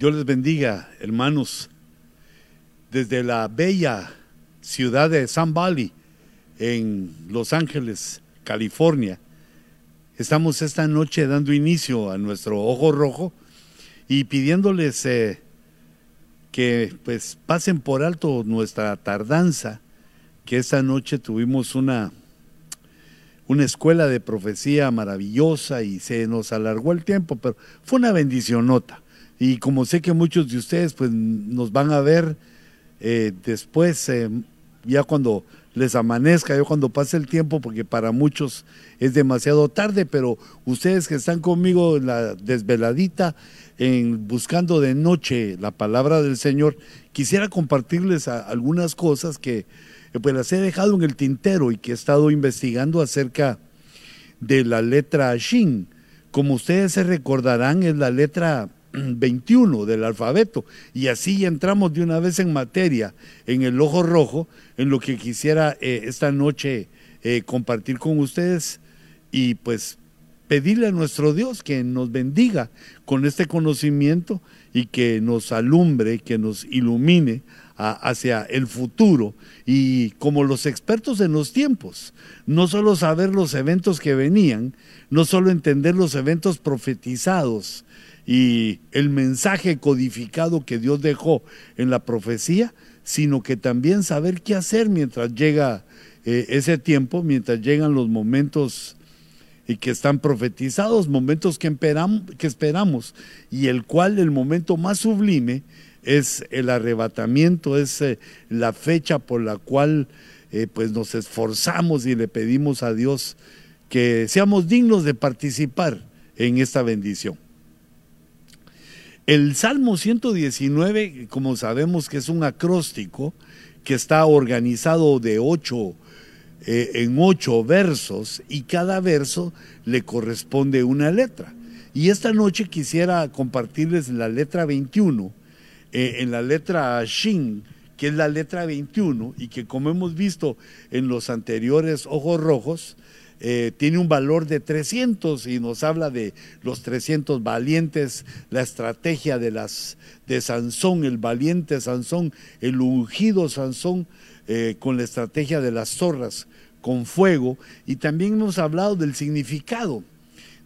Dios les bendiga, hermanos. Desde la bella ciudad de Sun Valley, en Los Ángeles, California, estamos esta noche dando inicio a nuestro Ojo Rojo y pidiéndoles eh, que pues pasen por alto nuestra tardanza, que esta noche tuvimos una, una escuela de profecía maravillosa y se nos alargó el tiempo, pero fue una bendición nota. Y como sé que muchos de ustedes pues nos van a ver eh, después, eh, ya cuando les amanezca, ya cuando pase el tiempo, porque para muchos es demasiado tarde, pero ustedes que están conmigo en la desveladita, buscando de noche la palabra del Señor, quisiera compartirles algunas cosas que pues las he dejado en el tintero y que he estado investigando acerca de la letra Shin. Como ustedes se recordarán, es la letra 21 del alfabeto. Y así entramos de una vez en materia, en el ojo rojo, en lo que quisiera eh, esta noche eh, compartir con ustedes y pues pedirle a nuestro Dios que nos bendiga con este conocimiento y que nos alumbre, que nos ilumine hacia el futuro y como los expertos en los tiempos, no solo saber los eventos que venían, no solo entender los eventos profetizados, y el mensaje codificado que Dios dejó en la profecía, sino que también saber qué hacer mientras llega eh, ese tiempo, mientras llegan los momentos y que están profetizados, momentos que esperamos, que esperamos, y el cual el momento más sublime es el arrebatamiento, es eh, la fecha por la cual eh, pues nos esforzamos y le pedimos a Dios que seamos dignos de participar en esta bendición. El Salmo 119, como sabemos que es un acróstico que está organizado de ocho, eh, en ocho versos y cada verso le corresponde una letra. Y esta noche quisiera compartirles la letra 21, eh, en la letra Shin, que es la letra 21 y que como hemos visto en los anteriores ojos rojos, eh, tiene un valor de 300 y nos habla de los 300 valientes, la estrategia de, las, de Sansón, el valiente Sansón, el ungido Sansón, eh, con la estrategia de las zorras con fuego. Y también hemos hablado del significado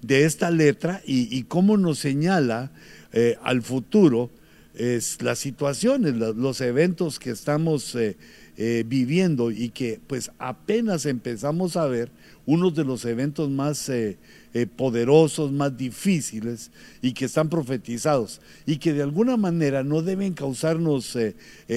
de esta letra y, cómo nos señala eh, al futuro es, las situaciones, los, eventos que estamos viviendo y que pues apenas empezamos a ver uno de los eventos más eh, eh, poderosos, más difíciles y que están profetizados y que de alguna manera no deben causarnos eh,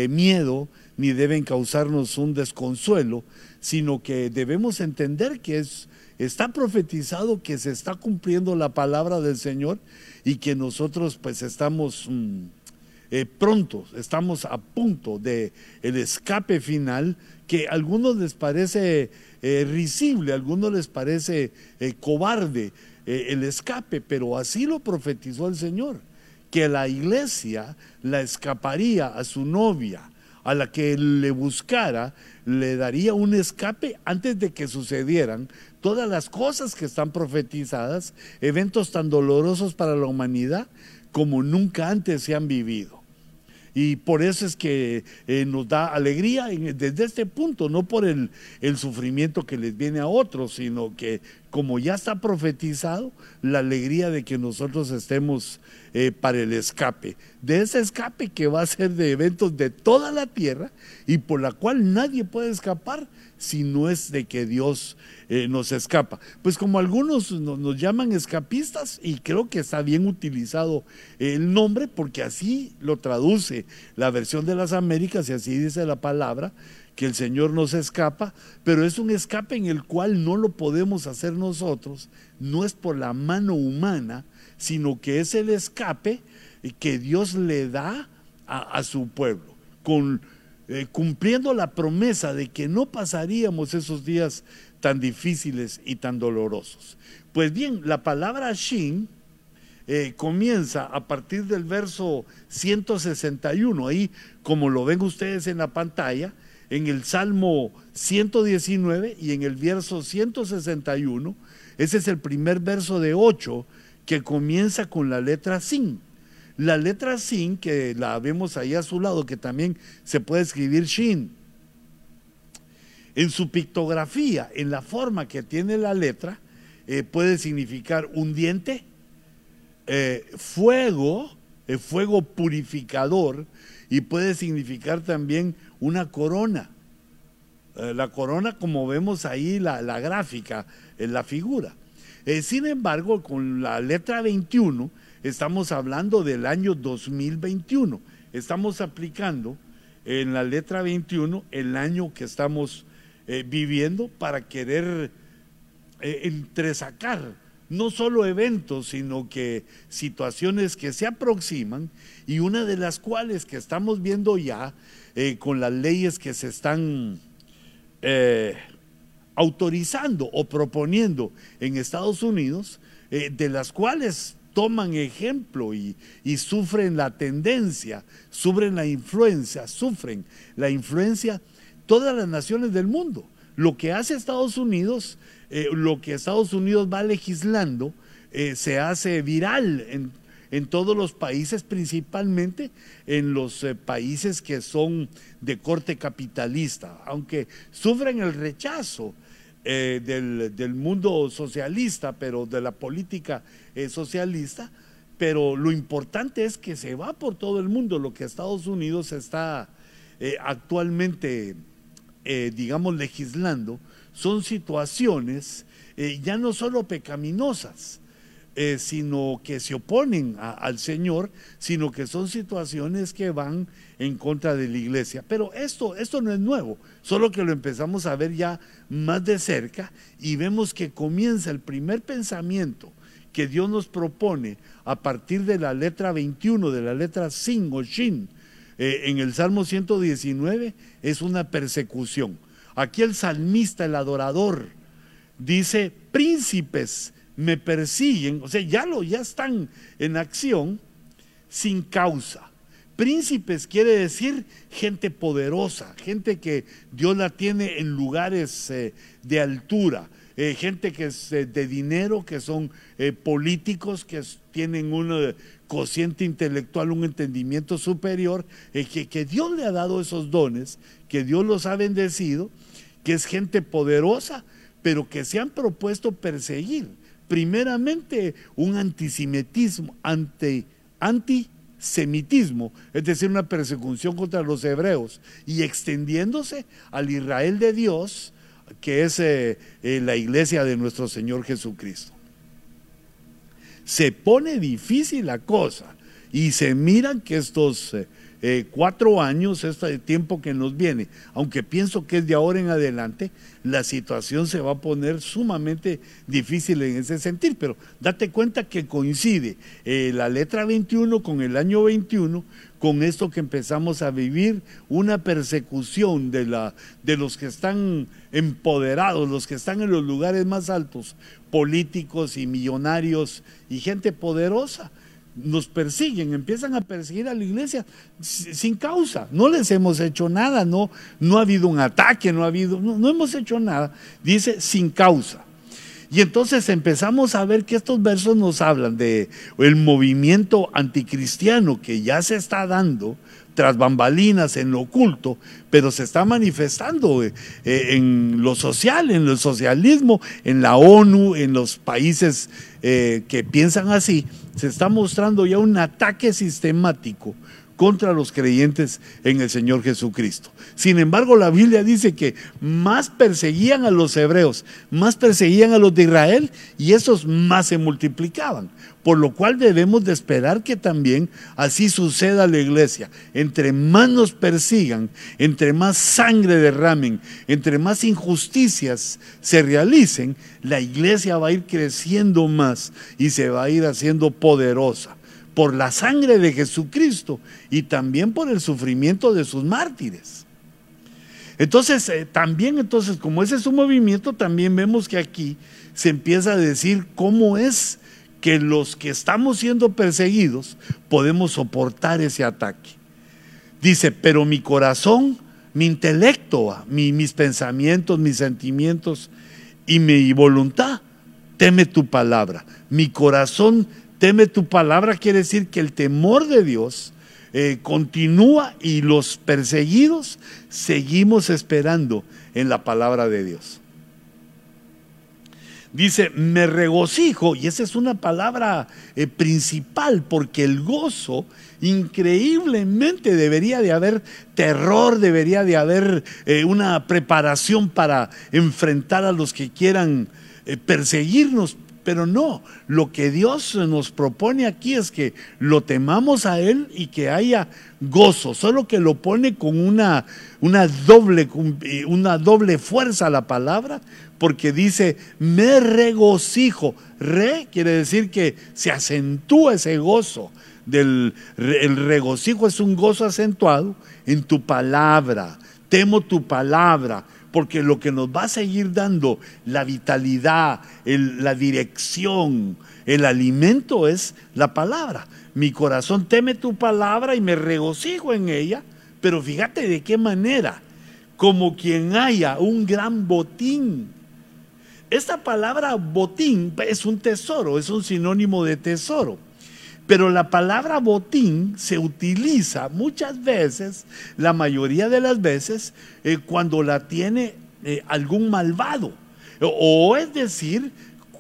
miedo ni deben causarnos un desconsuelo, sino que debemos entender que es, está profetizado, que se está cumpliendo la palabra del Señor y que nosotros pues estamos... Mm, prontos, estamos a punto de el escape final que a algunos les parece eh, risible, a algunos les parece eh, cobarde eh, el escape, pero así lo profetizó el Señor, que la iglesia la escaparía a su novia, a la que le buscara, le daría un escape antes de que sucedieran todas las cosas que están profetizadas, eventos tan dolorosos para la humanidad como nunca antes se han vivido. Y por eso es que eh, nos da alegría desde este punto, no por el, sufrimiento que les viene a otros, sino que como ya está profetizado, la alegría de que nosotros estemos eh, para el escape, de ese escape que va a ser de eventos de toda la tierra y por la cual nadie puede escapar si no es de que Dios eh, nos escapa. Pues como algunos nos, llaman escapistas, y creo que está bien utilizado el nombre porque así lo traduce la versión de las Américas y así dice la palabra, que el Señor nos escapa, pero es un escape en el cual no lo podemos hacer nosotros, no es por la mano humana, sino que es el escape que Dios le da a, su pueblo, eh, cumpliendo la promesa de que no pasaríamos esos días tan difíciles y tan dolorosos. Pues bien, la palabra Shin eh, comienza a partir del verso 161, ahí como lo ven ustedes en la pantalla, en el Salmo 119 y en el verso 161, ese es el primer verso de 8 que comienza con la letra Sin. La letra Sin, que la vemos ahí a su lado, que también se puede escribir Shin. En su pictografía, en la forma que tiene la letra, eh, puede significar un diente, eh, fuego, el fuego purificador, y puede significar también una corona. Eh, la corona, como vemos ahí, la, la gráfica, en la figura. sin embargo, con la letra 21, estamos hablando del año 2021. Estamos aplicando en la letra 21 el año que estamos viviendo para querer eh, entresacar no solo eventos, sino que situaciones que se aproximan y una de las cuales que estamos viendo ya eh, con las leyes que se están eh, autorizando o proponiendo en Estados Unidos, de las cuales toman ejemplo y, sufren la tendencia, sufren la influencia, sufren la influencia todas las naciones del mundo. Lo que hace Estados Unidos eh, lo que Estados Unidos va legislando eh, se hace viral en, todos los países, principalmente en los eh, países que son de corte capitalista, aunque sufren el rechazo del, del, mundo socialista, pero de la política socialista, pero lo importante es que se va por todo el mundo, lo que Estados Unidos está actualmente, digamos, legislando son situaciones eh, ya no solo pecaminosas, eh, sino que se oponen al Señor, sino que son situaciones que van en contra de la iglesia. Pero esto, esto no es nuevo, solo que lo empezamos a ver ya más de cerca y vemos que comienza el primer pensamiento que Dios nos propone a partir de la letra 21, de la letra sin o shin, eh, en el Salmo 119, es una persecución. Aquí el salmista, el adorador, dice, príncipes me persiguen, o sea, ya, lo, ya están en acción sin causa. Príncipes quiere decir gente poderosa, gente que Dios la tiene en lugares eh, de altura, eh, gente que es eh, de dinero, que son políticos, que tienen un cociente intelectual, un entendimiento superior, que, que Dios le ha dado esos dones, que Dios los ha bendecido que es gente poderosa, pero que se han propuesto perseguir. Primeramente, un antisemitismo, antisemitismo, es decir, una persecución contra los hebreos, y extendiéndose al Israel de Dios, que es eh, eh, la iglesia de nuestro Señor Jesucristo. Se pone difícil la cosa y se miran que estos eh, eh, cuatro años, este tiempo que nos viene, aunque pienso que es de ahora en adelante, la situación se va a poner sumamente difícil en ese sentido, pero date cuenta que coincide eh, la letra 21 con el año 21, con esto que empezamos a vivir, una persecución de, la, de los que están empoderados, los que están en los lugares más altos, políticos y millonarios y gente poderosa nos persiguen, empiezan a perseguir a la iglesia sin causa. No les hemos hecho nada, no, no ha habido un ataque, no ha habido, no, hemos hecho nada. Dice sin causa. Y entonces empezamos a ver que estos versos nos hablan de el movimiento anticristiano que ya se está dando tras bambalinas en lo oculto, pero se está manifestando eh, eh, en lo social, en el socialismo, en la ONU, en los países eh, que piensan así, se está mostrando ya un ataque sistemático contra los creyentes en el Señor Jesucristo. Sin embargo, la Biblia dice que más perseguían a los hebreos, más perseguían a los de Israel y esos más se multiplicaban. Por lo cual debemos de esperar que también así suceda la iglesia. Entre más nos persigan, entre más sangre derramen, entre más injusticias se realicen, la iglesia va a ir creciendo más y se va a ir haciendo poderosa por la sangre de Jesucristo y también por el sufrimiento de sus mártires. Entonces, eh, también entonces, como ese es un movimiento, también vemos que aquí se empieza a decir cómo es que los que estamos siendo perseguidos podemos soportar ese ataque. Dice, pero mi corazón, mi intelecto, mis pensamientos, mis sentimientos y mi voluntad teme tu palabra. Mi corazón Teme tu palabra quiere decir que el temor de Dios eh, continúa y los perseguidos seguimos esperando en la palabra de Dios. Dice, me regocijo, y esa es una palabra eh, principal, porque el gozo increíblemente debería de haber terror, debería de haber eh, una preparación para enfrentar a los que quieran perseguirnos, pero no, lo que Dios nos propone aquí es que lo temamos a Él y que haya gozo, solo que lo pone con una, una, doble, una doble fuerza la palabra, porque dice, me regocijo. Re quiere decir que se acentúa ese gozo. Del, el regocijo es un gozo acentuado en tu palabra. Temo tu palabra porque lo que nos va a seguir dando la vitalidad, la dirección, el alimento es la palabra. Mi corazón teme tu palabra y me regocijo en ella, pero fíjate de qué manera, como quien haya un gran botín. Esta palabra botín es un tesoro, es un sinónimo de tesoro. Pero la palabra botín se utiliza muchas veces, la mayoría de las veces, eh, cuando la tiene eh, algún malvado. O es decir,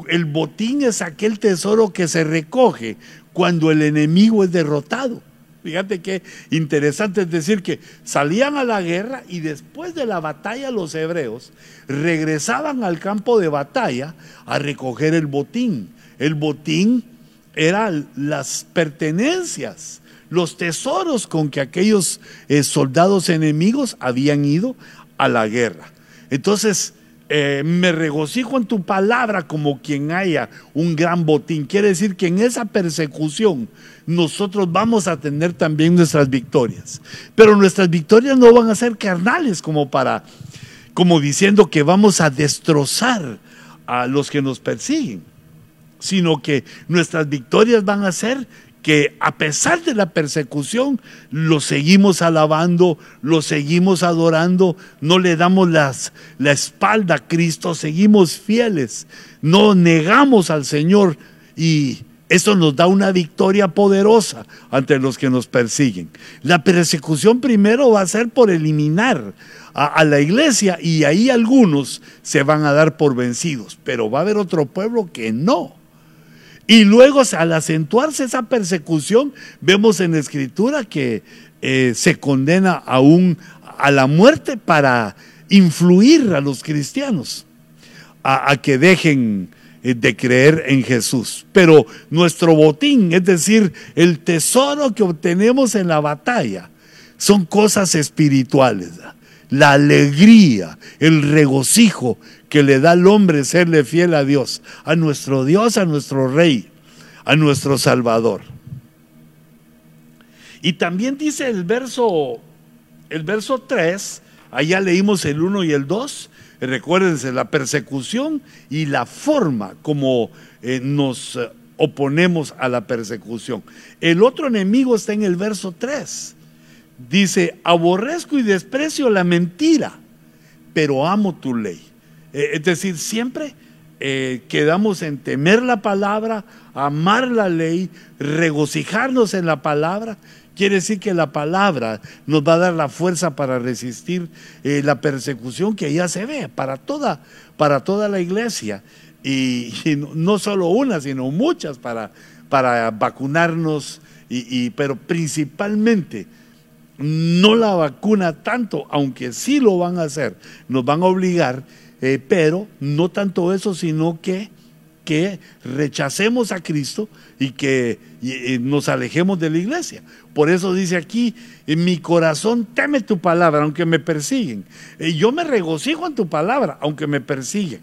el botín es aquel tesoro que se recoge cuando el enemigo es derrotado. Fíjate qué interesante es decir que salían a la guerra y después de la batalla los hebreos regresaban al campo de batalla a recoger el botín. El botín eran las pertenencias, los tesoros con que aquellos eh, soldados enemigos habían ido a la guerra. Entonces, eh, me regocijo en tu palabra como quien haya un gran botín. Quiere decir que en esa persecución nosotros vamos a tener también nuestras victorias. Pero nuestras victorias no van a ser carnales como para, como diciendo que vamos a destrozar a los que nos persiguen sino que nuestras victorias van a ser que a pesar de la persecución, lo seguimos alabando, lo seguimos adorando, no le damos la espalda a Cristo, seguimos fieles, no negamos al Señor y eso nos da una victoria poderosa ante los que nos persiguen. La persecución primero va a ser por eliminar a, a, la iglesia y ahí algunos se van a dar por vencidos, pero va a haber otro pueblo que no. Y luego, al acentuarse esa persecución, vemos en la escritura que eh, se condena aún a la muerte para influir a los cristianos a, que dejen eh, de creer en Jesús. Pero nuestro botín, es decir, el tesoro que obtenemos en la batalla, son cosas espirituales. La alegría, el regocijo que le da al hombre serle fiel a Dios, a nuestro Dios, a nuestro Rey, a nuestro Salvador. Y también dice el verso, el verso 3, allá leímos el 1 y el 2, recuérdense la persecución y la forma como eh, nos eh, oponemos a la persecución. El otro enemigo está en el verso 3. Dice, aborrezco y desprecio la mentira, pero amo tu ley. Eh, es decir, siempre eh, quedamos en temer la palabra, amar la ley, regocijarnos en la palabra. Quiere decir que la palabra nos va a dar la fuerza para resistir eh, la persecución que ya se ve para toda, para toda la iglesia. Y, no solo una, sino muchas para, para vacunarnos, pero principalmente no la vacuna tanto, aunque sí lo van a hacer, nos van a obligar eh, pero no tanto eso, sino que, que rechacemos a Cristo y que nos alejemos de la iglesia. Por eso dice aquí, en mi corazón teme tu palabra, aunque me persiguen. Y yo me regocijo en tu palabra, aunque me persiguen.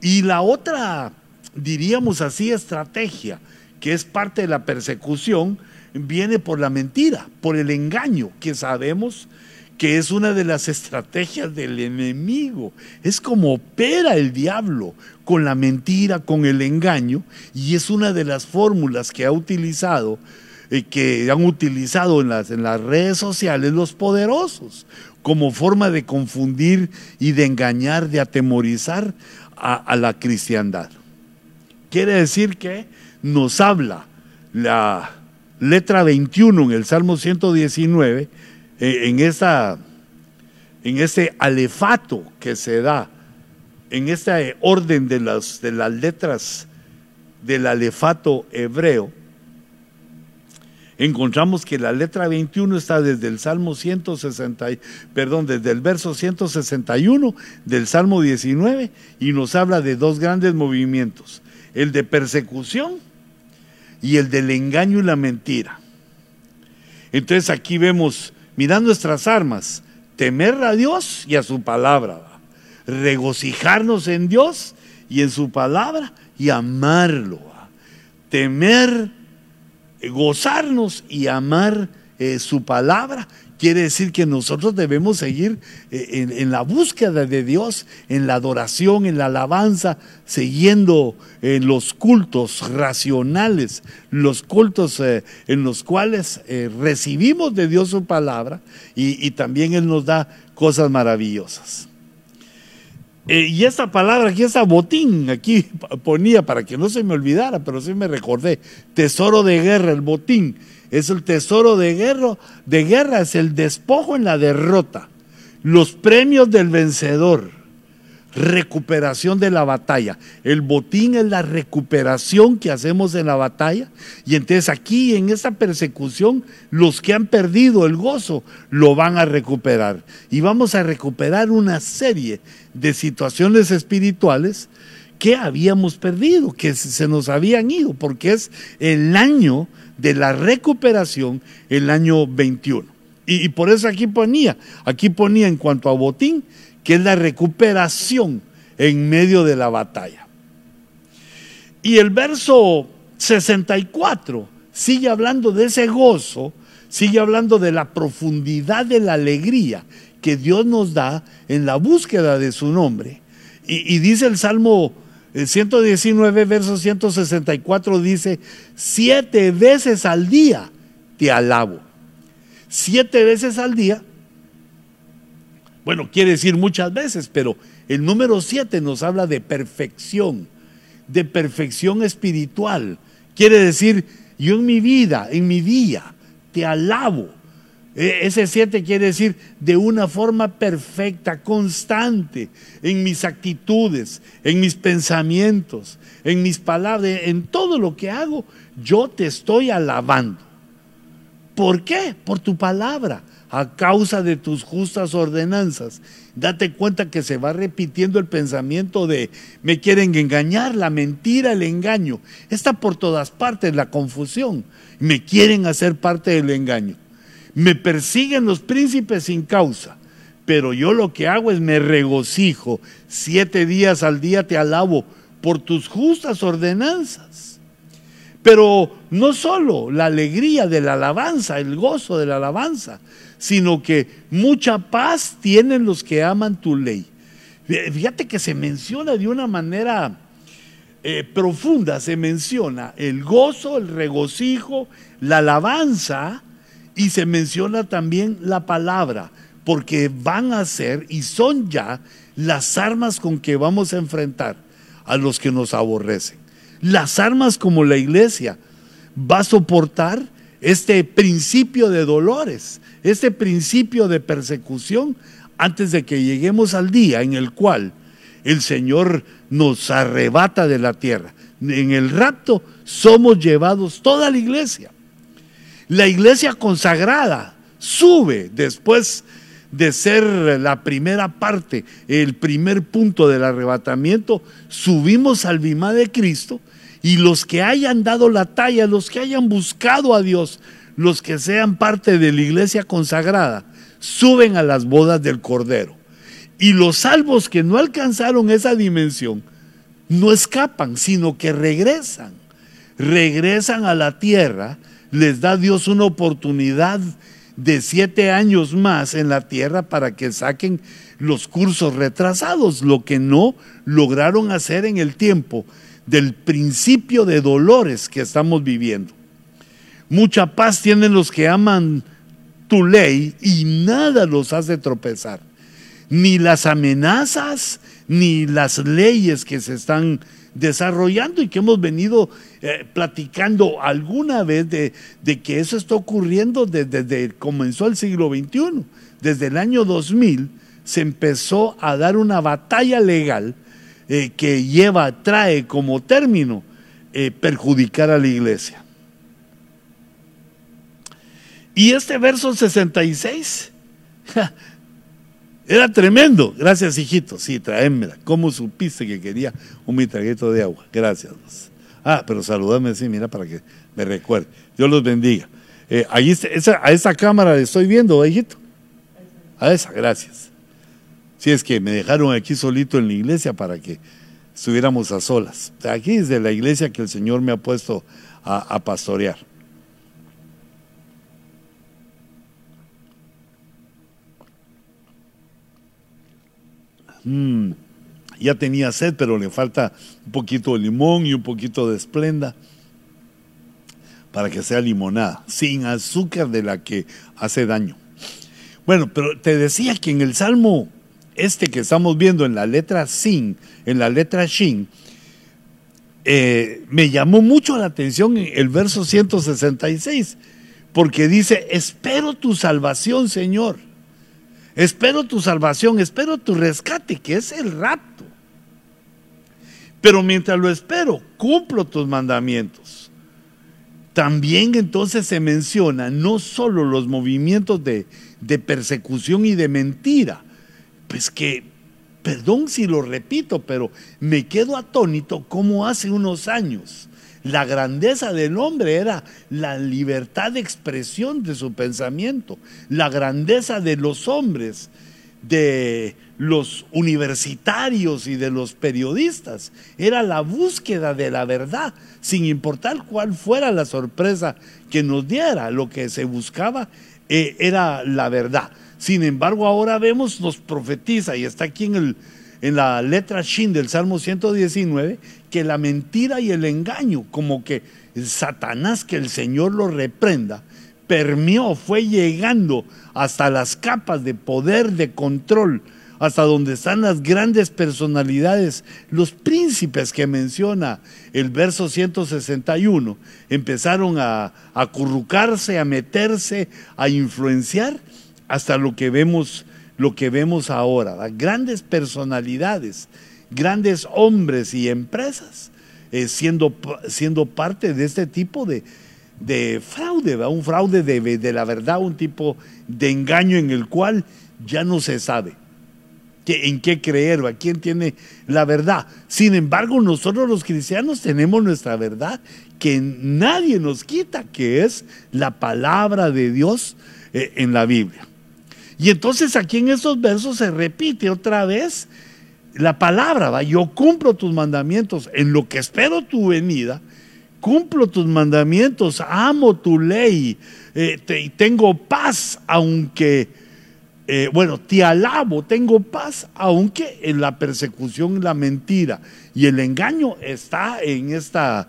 Y la otra, diríamos así, estrategia, que es parte de la persecución, viene por la mentira, por el engaño, que sabemos que es una de las estrategias del enemigo. Es como opera el diablo con la mentira, con el engaño, y es una de las fórmulas que ha utilizado, eh, que han utilizado en las, en las redes sociales los poderosos, como forma de confundir y de engañar, de atemorizar a, a la cristiandad. Quiere decir que nos habla la letra 21 en el Salmo 119, eh, en, esta, en este alefato que se da, en este orden de las, de las letras del alefato hebreo, encontramos que la letra 21 está desde el Salmo 160, perdón, desde el verso 161 del Salmo 19 y nos habla de dos grandes movimientos, el de persecución y el del engaño y la mentira. Entonces aquí vemos, mirando nuestras armas, temer a Dios y a su palabra, regocijarnos en Dios y en su palabra y amarlo, temer gozarnos y amar eh, su palabra. Quiere decir que nosotros debemos seguir eh, en, la búsqueda de Dios, en la adoración, en la alabanza, siguiendo en eh, los cultos racionales, los cultos en los cuales recibimos de Dios su palabra y, también Él nos da cosas maravillosas. Eh, y esta palabra aquí, esta botín, aquí ponía para que no se me olvidara, pero sí me recordé. Tesoro de guerra, el botín. Es el tesoro de guerra, de guerra es el despojo en la derrota. Los premios del vencedor recuperación de la batalla. El botín es la recuperación que hacemos en la batalla. Y entonces aquí en esta persecución, los que han perdido el gozo lo van a recuperar. Y vamos a recuperar una serie de situaciones espirituales que habíamos perdido, que se nos habían ido, porque es el año de la recuperación, el año 21. Y, y por eso aquí ponía, aquí ponía en cuanto a botín, que es la recuperación en medio de la batalla. Y el verso 64 sigue hablando de ese gozo, sigue hablando de la profundidad de la alegría que Dios nos da en la búsqueda de su nombre. Y, dice el Salmo 119, verso 164, dice, siete veces al día te alabo. Siete veces al día bueno, quiere decir muchas veces, pero el número siete nos habla de perfección, de perfección espiritual. Quiere decir, yo en mi vida, en mi día, te alabo. E, ese siete quiere decir de una forma perfecta, constante, en mis actitudes, en mis pensamientos, en mis palabras, en todo lo que hago, yo te estoy alabando. ¿Por qué? Por tu palabra a causa de tus justas ordenanzas. Date cuenta que se va repitiendo el pensamiento de me quieren engañar, la mentira, el engaño. Está por todas partes la confusión. Me quieren hacer parte del engaño. Me persiguen los príncipes sin causa. Pero yo lo que hago es me regocijo. Siete días al día te alabo por tus justas ordenanzas. Pero no solo la alegría de la alabanza, el gozo de la alabanza, sino que mucha paz tienen los que aman tu ley. Fíjate que se menciona de una manera eh, profunda, se menciona el gozo, el regocijo, la alabanza y se menciona también la palabra, porque van a ser y son ya las armas con que vamos a enfrentar a los que nos aborrecen. Las armas como la iglesia va a soportar este principio de dolores, este principio de persecución, antes de que lleguemos al día en el cual el Señor nos arrebata de la tierra. En el rapto somos llevados toda la iglesia. La iglesia consagrada sube después de ser la primera parte, el primer punto del arrebatamiento, subimos al bimá de Cristo y los que hayan dado la talla, los que hayan buscado a Dios, los que sean parte de la iglesia consagrada, suben a las bodas del Cordero. Y los salvos que no alcanzaron esa dimensión, no escapan, sino que regresan. Regresan a la tierra, les da Dios una oportunidad de siete años más en la tierra para que saquen los cursos retrasados, lo que no lograron hacer en el tiempo del principio de dolores que estamos viviendo. Mucha paz tienen los que aman tu ley y nada los hace tropezar. Ni las amenazas, ni las leyes que se están desarrollando y que hemos venido eh, platicando alguna vez de, que eso está ocurriendo desde, desde comenzó el siglo XXI. Desde el año 2000 se empezó a dar una batalla legal eh, que lleva, trae como término eh, perjudicar a la iglesia. Y este verso 66 era tremendo. Gracias, hijito. Sí, tráemela. ¿Cómo supiste que quería un mitragueto de agua? Gracias. Ah, pero saludame así, mira, para que me recuerde. Dios los bendiga. Eh, ahí, a esa cámara le estoy viendo, hijito. A esa, gracias. Si es que me dejaron aquí solito en la iglesia para que estuviéramos a solas. Aquí es de la iglesia que el Señor me ha puesto a, pastorear. Mm, ya tenía sed, pero le falta un poquito de limón y un poquito de esplenda para que sea limonada, sin azúcar de la que hace daño. Bueno, pero te decía que en el Salmo este que estamos viendo en la letra Sin, en la letra Shin, eh, me llamó mucho la atención el verso 166, porque dice, espero tu salvación, Señor. Espero tu salvación, espero tu rescate, que es el rapto. Pero mientras lo espero, cumplo tus mandamientos. También entonces se menciona no solo los movimientos de, de persecución y de mentira, pues que, perdón si lo repito, pero me quedo atónito como hace unos años la grandeza del hombre era la libertad de expresión de su pensamiento. La grandeza de los hombres, de los universitarios y de los periodistas, era la búsqueda de la verdad, sin importar cuál fuera la sorpresa que nos diera. Lo que se buscaba eh, era la verdad. Sin embargo, ahora vemos, nos profetiza, y está aquí en, el, en la letra Shin del Salmo 119, que la mentira y el engaño, como que Satanás, que el Señor lo reprenda, permeó, fue llegando hasta las capas de poder, de control, hasta donde están las grandes personalidades, los príncipes que menciona el verso 161, empezaron a acurrucarse, a meterse, a influenciar hasta lo que vemos, lo que vemos ahora. Grandes personalidades, grandes hombres y empresas eh, siendo, siendo parte de este tipo de, fraude, un fraude de, de, la verdad, un tipo de engaño en el cual ya no se sabe en qué creer o a quién tiene la verdad. Sin embargo, nosotros los cristianos tenemos nuestra verdad que nadie nos quita, que es la palabra de Dios eh, en la Biblia. Y entonces aquí en esos versos se repite otra vez la palabra, ¿va? yo cumplo tus mandamientos, en lo que espero tu venida, cumplo tus mandamientos, amo tu ley, eh, tengo paz, aunque, eh, bueno, te alabo, tengo paz, aunque en la persecución, la mentira y el engaño está en esta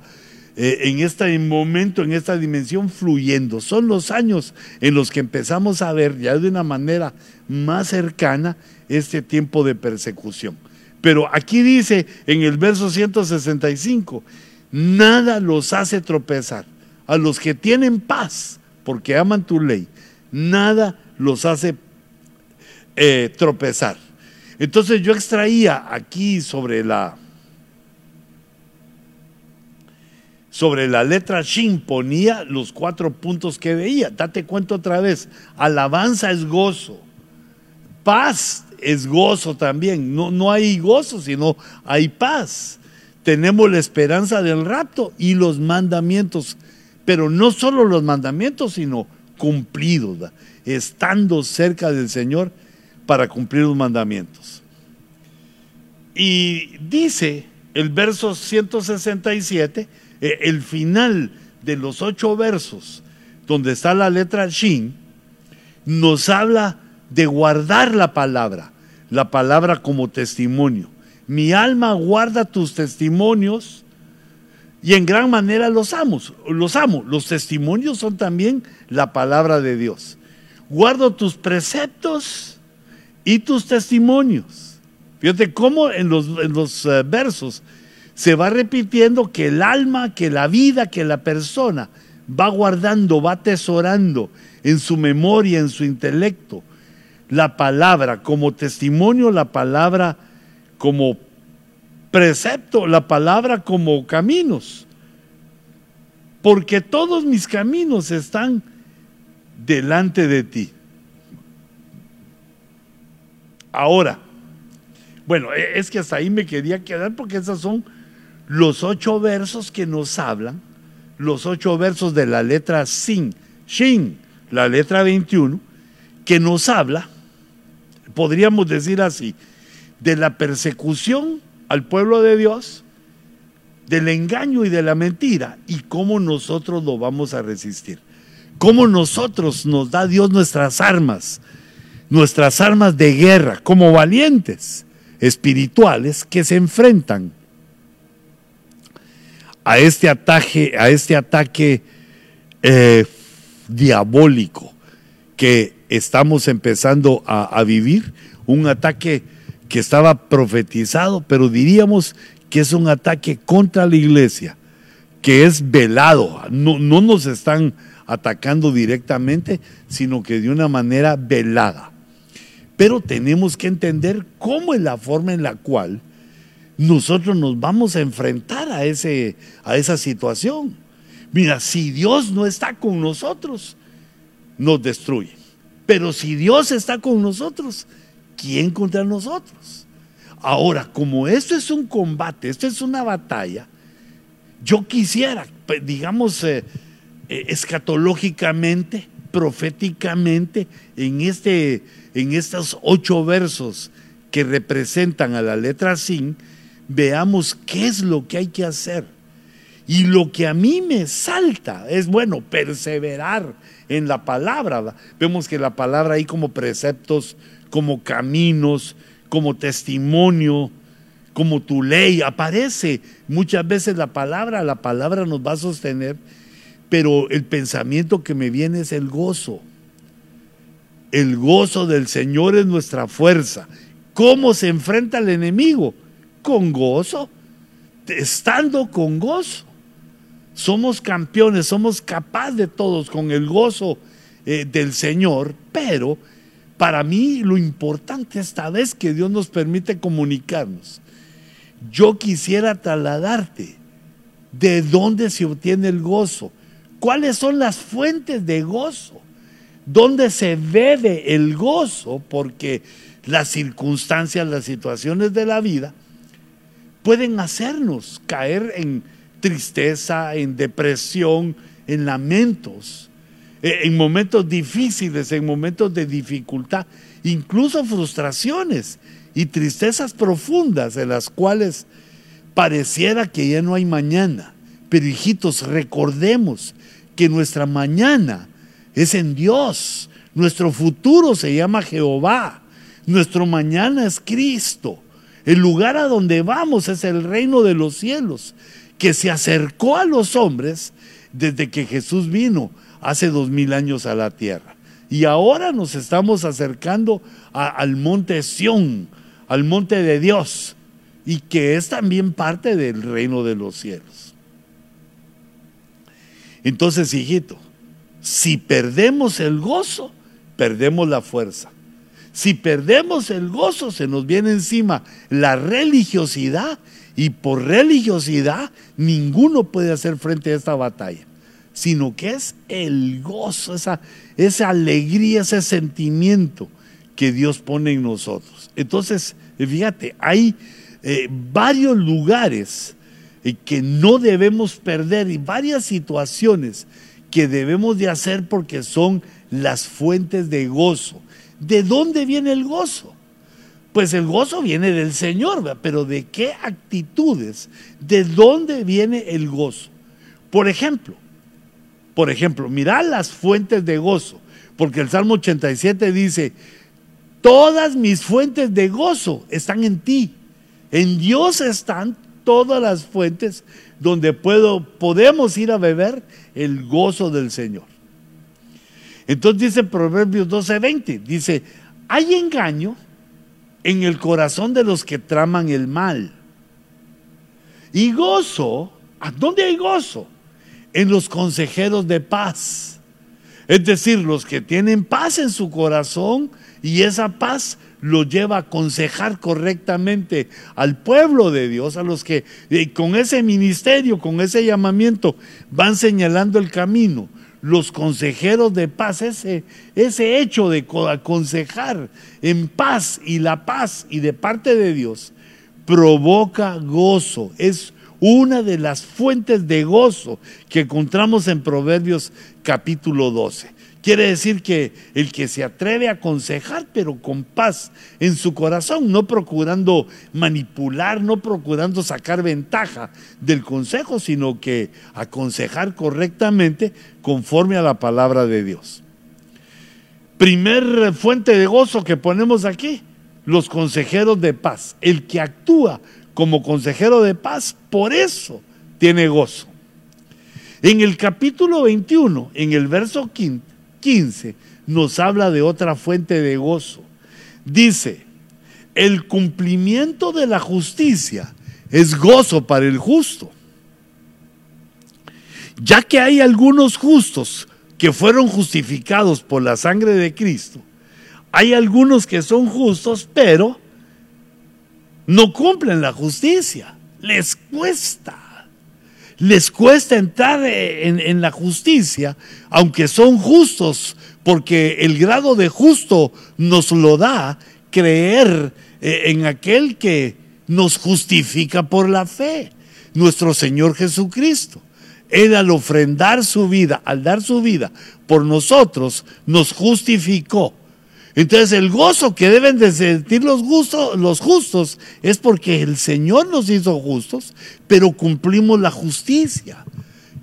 eh, en este momento, en esta dimensión fluyendo. Son los años en los que empezamos a ver ya de una manera más cercana este tiempo de persecución. Pero aquí dice en el verso 165, nada los hace tropezar. A los que tienen paz, porque aman tu ley, nada los hace eh, tropezar. Entonces yo extraía aquí sobre la sobre la letra Shin ponía los cuatro puntos que veía. Date cuenta otra vez. Alabanza es gozo. Paz es gozo también. No, no hay gozo, sino hay paz. Tenemos la esperanza del rato y los mandamientos. Pero no solo los mandamientos, sino cumplidos. Estando cerca del Señor para cumplir los mandamientos. Y dice el verso 167 eh, el final de los ocho versos, donde está la letra Shin, nos habla de guardar la palabra, la palabra como testimonio. Mi alma guarda tus testimonios y en gran manera los amo, los amo. Los testimonios son también la palabra de Dios. Guardo tus preceptos y tus testimonios. Fíjate cómo en los, en los eh, versos se va repitiendo que el alma, que la vida, que la persona va guardando, va atesorando en su memoria, en su intelecto, la palabra como testimonio, la palabra como precepto, la palabra como caminos. Porque todos mis caminos están delante de ti. Ahora, bueno, e, es que hasta ahí me quería quedar porque esos son los ocho versos que nos hablan, los ocho versos de la letra Sin, Shin, la letra 21, que nos habla, podríamos decir así, de la persecución al pueblo de Dios, del engaño y de la mentira, y cómo nosotros lo vamos a resistir. Cómo nosotros nos da Dios nuestras armas, nuestras armas de guerra, como valientes espirituales que se enfrentan a este ataque, a este ataque diabólico que estamos empezando a, vivir, un ataque que estaba profetizado, pero diríamos que es un ataque contra la iglesia, que es velado, no, no nos están atacando directamente, sino que de una manera velada. Pero tenemos que entender cómo es la forma en la cual nosotros nos vamos a enfrentar a, ese, a esa situación. Mira, si Dios no está con nosotros, nos destruye. Pero si Dios está con nosotros, ¿quién contra nosotros? Ahora, como esto es un combate, esto es una batalla, yo quisiera, pues, digamos, eh, eh, escatológicamente, proféticamente, en, este, en estos ocho versos que representan a la letra sin, veamos qué es lo que hay que hacer. Y lo que a mí me salta es, bueno, perseverar en la palabra. Vemos que la palabra hay como preceptos, como caminos, como testimonio, como tu ley. Aparece muchas veces la palabra, la palabra nos va a sostener, pero el pensamiento que me viene es el gozo. El gozo del Señor es nuestra fuerza. ¿Cómo se enfrenta al enemigo? Con gozo, estando con gozo. Somos campeones, somos capaces de todos con el gozo eh, del Señor, pero para mí lo importante esta vez que Dios nos permite comunicarnos. Yo quisiera trasladarte de dónde se obtiene el gozo, cuáles son las fuentes de gozo, dónde se bebe el gozo, porque las circunstancias, las situaciones de la vida pueden hacernos caer en tristeza, en depresión, en lamentos, eh, en momentos difíciles, en momentos de dificultad, incluso frustraciones y tristezas profundas en las cuales pareciera que ya no hay mañana. Pero hijitos, recordemos que nuestra mañana es en Dios, nuestro futuro se llama Jehová, nuestro mañana es Cristo. El lugar a donde vamos es el reino de los cielos, que se acercó a los hombres desde que Jesús vino hace dos mil años a la tierra. Y ahora nos estamos acercando al monte Sión, al monte de Dios, y que es también parte del reino de los cielos. Entonces, hijito, si perdemos el gozo, perdemos la fuerza. Si perdemos el gozo, se nos viene encima la religiosidad y por religiosidad ninguno puede hacer frente a esta batalla, sino que es el gozo, esa, alegría, ese sentimiento que Dios pone en nosotros. Entonces, fíjate, hay eh, varios lugares eh, que no debemos perder y varias situaciones que debemos de hacer porque son las fuentes de gozo. ¿De dónde viene el gozo? Pues el gozo viene del Señor, pero ¿de qué actitudes? ¿De dónde viene el gozo? Por ejemplo, por ejemplo, mirad las fuentes de gozo, porque el Salmo 87 dice, todas mis fuentes de gozo están en ti. En Dios están todas las fuentes donde puedo, podemos ir a beber el gozo del Señor. Entonces dice Proverbios 12:20, dice, hay engaño en el corazón de los que traman el mal. Y gozo, ¿a dónde hay gozo? En los consejeros de paz. Es decir, los que tienen paz en su corazón y esa paz lo lleva a aconsejar correctamente al pueblo de Dios, a los que eh, con ese ministerio, con ese llamamiento, van señalando el camino. Los consejeros de paz, ese, hecho de aconsejar en paz y la paz y de parte de Dios, provoca gozo, es una de las fuentes de gozo que encontramos en Proverbios capítulo 12. Quiere decir que el que se atreve a aconsejar, pero con paz en su corazón, no procurando manipular, no procurando sacar ventaja del consejo, sino que aconsejar correctamente conforme a la palabra de Dios. Primer fuente de gozo que ponemos aquí, los consejeros de paz. El que actúa como consejero de paz, por eso tiene gozo. En el capítulo 21, en el verso 15, 15 nos habla de otra fuente de gozo. Dice, el cumplimiento de la justicia es gozo para el justo. Ya que hay algunos justos que fueron justificados por la sangre de Cristo, hay algunos que son justos, pero no cumplen la justicia. Les cuesta les cuesta entrar en, la justicia, aunque son justos, porque el grado de justo nos lo da creer eh, en aquel que nos justifica por la fe, nuestro Señor Jesucristo. Él al ofrendar su vida, al dar su vida por nosotros, nos justificó. Entonces el gozo que deben de sentir los, los justos es porque el Señor nos hizo justos, pero cumplimos la justicia,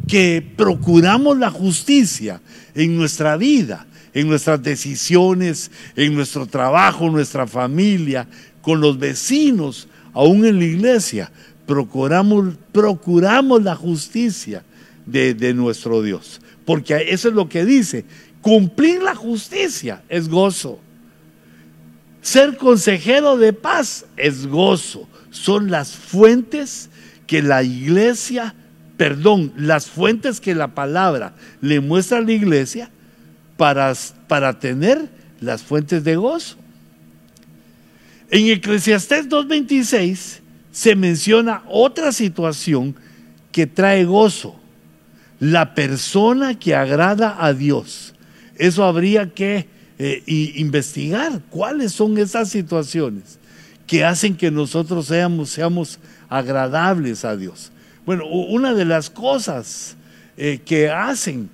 que procuramos la justicia en nuestra vida, en nuestras decisiones, en nuestro trabajo, nuestra familia, con los vecinos, aún en la iglesia. Procuramos, la justicia de nuestro Dios, porque eso es lo que dice, cumplir la justicia es gozo. Ser consejero de paz es gozo. Son las fuentes que la iglesia, perdón, las fuentes que la palabra le muestra a la iglesia para, para tener las fuentes de gozo. En Eclesiastés 2.26 se menciona otra situación que trae gozo. La persona que agrada a Dios. Eso habría que eh, y investigar cuáles son esas situaciones que hacen que nosotros seamos, seamos agradables a Dios. Bueno, una de las cosas eh, que hacen,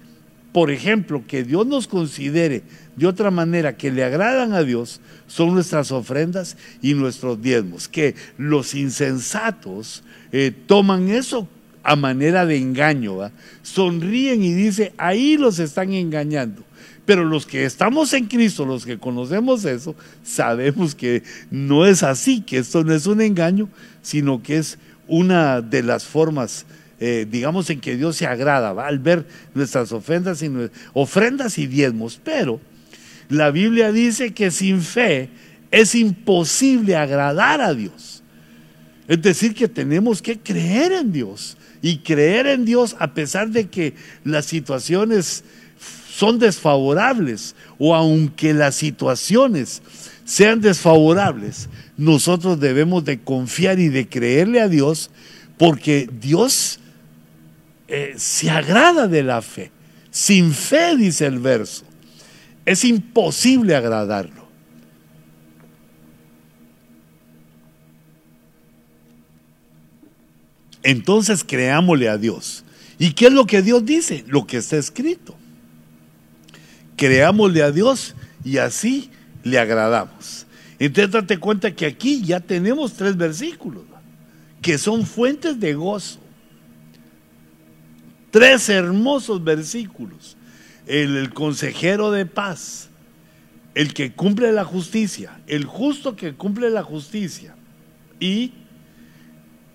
por ejemplo, que Dios nos considere de otra manera que le agradan a Dios, son nuestras ofrendas y nuestros diezmos, que los insensatos eh, toman eso a manera de engaño, sonríen y dicen, ahí los están engañando. Pero los que estamos en Cristo, los que conocemos eso, sabemos que no es así, que esto no es un engaño, sino que es una de las formas, eh, digamos, en que Dios se agrada, ¿va? al ver nuestras ofrendas y, ofrendas y diezmos. Pero la Biblia dice que sin fe es imposible agradar a Dios. Es decir, que tenemos que creer en Dios y creer en Dios a pesar de que las situaciones son desfavorables o aunque las situaciones sean desfavorables, nosotros debemos de confiar y de creerle a Dios porque Dios eh, se agrada de la fe. Sin fe, dice el verso, es imposible agradarlo. Entonces creámosle a Dios. ¿Y qué es lo que Dios dice? Lo que está escrito creámosle a Dios y así le agradamos. Entonces date cuenta que aquí ya tenemos tres versículos que son fuentes de gozo. Tres hermosos versículos. El, el, consejero de paz, el que cumple la justicia, el justo que cumple la justicia y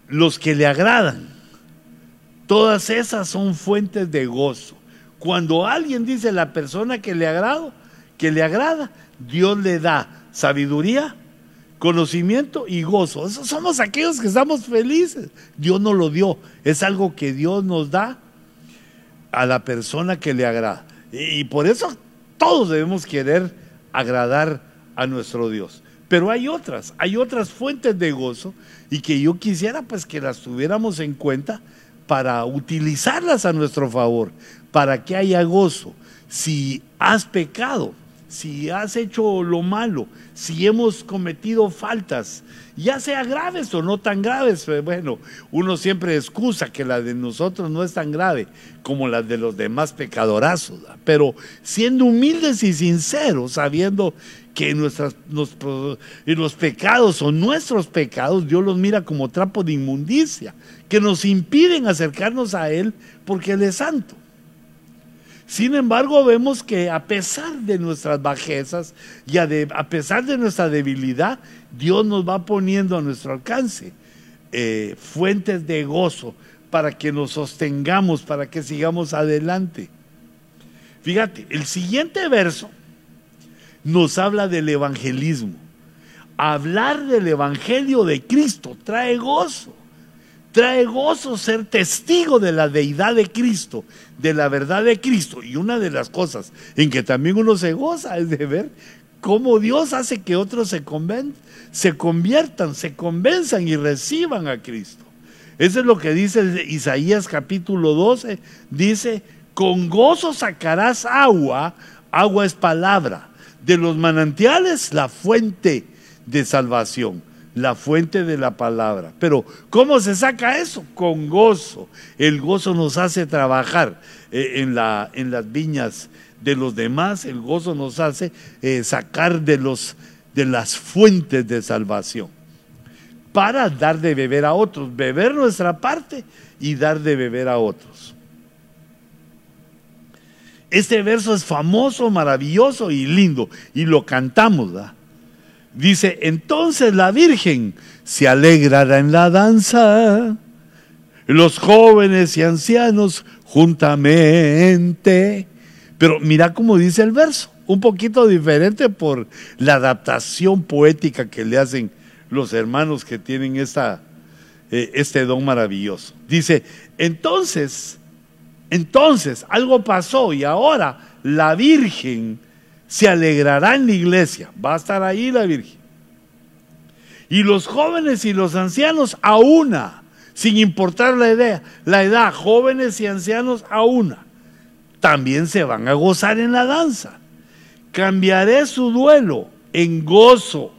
los que le agradan. Todas esas son fuentes de gozo. Cuando alguien dice la persona que le agrado, que le agrada, Dios le da sabiduría, conocimiento y gozo. Esos somos aquellos que estamos felices. Dios nos lo dio. Es algo que Dios nos da a la persona que le agrada. Y, por eso todos debemos querer agradar a nuestro Dios. Pero hay otras, hay otras fuentes de gozo y que yo quisiera pues que las tuviéramos en cuenta para utilizarlas a nuestro favor, para que haya gozo. Si has pecado, si has hecho lo malo, si hemos cometido faltas, ya sea graves o no tan graves, pues, bueno, uno siempre excusa que la de nosotros no es tan grave como la de los demás pecadorazos, pero siendo humildes y sinceros, sabiendo que nuestras, los pecados o nuestros pecados, Dios los mira como trapo de inmundicia, que nos impiden acercarnos a Él porque Él es santo. Sin embargo, vemos que a pesar de nuestras bajezas y a, pesar de nuestra debilidad, Dios nos va poniendo a nuestro alcance eh, fuentes de gozo para que nos sostengamos, para que sigamos adelante. Fíjate, el siguiente verso nos habla del evangelismo. Hablar del evangelio de Cristo trae gozo. Trae gozo ser testigo de la deidad de Cristo, de la verdad de Cristo. Y una de las cosas en que también uno se goza es de ver cómo Dios hace que otros se, se conviertan, se convenzan y reciban a Cristo. Eso es lo que dice Isaías capítulo 12. Dice, con gozo sacarás agua, agua es palabra, de los manantiales la fuente de salvación la fuente de la palabra. Pero ¿cómo se saca eso? Con gozo. El gozo nos hace trabajar eh, en, la, en, las viñas de los demás, el gozo nos hace eh, sacar de, los, de las fuentes de salvación para dar de beber a otros, beber nuestra parte y dar de beber a otros. Este verso es famoso, maravilloso y lindo y lo cantamos, ¿verdad? Dice, entonces la Virgen se alegrará en la danza, los jóvenes y ancianos juntamente. Pero mira cómo dice el verso, un poquito diferente por la adaptación poética que le hacen los hermanos que tienen esta, eh, este don maravilloso. Dice, entonces, entonces algo pasó y ahora la Virgen se alegrará en la iglesia. Va a estar ahí la Virgen. Y los jóvenes y los ancianos a una, sin importar la idea, la edad, jóvenes y ancianos a una, también se van a gozar en la danza. Cambiaré su duelo en gozo,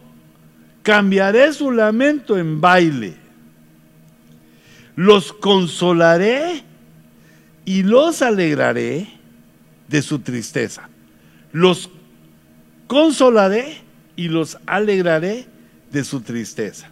cambiaré su lamento en baile. Los consolaré y los alegraré de su tristeza. Los consolaré y los alegraré de su tristeza.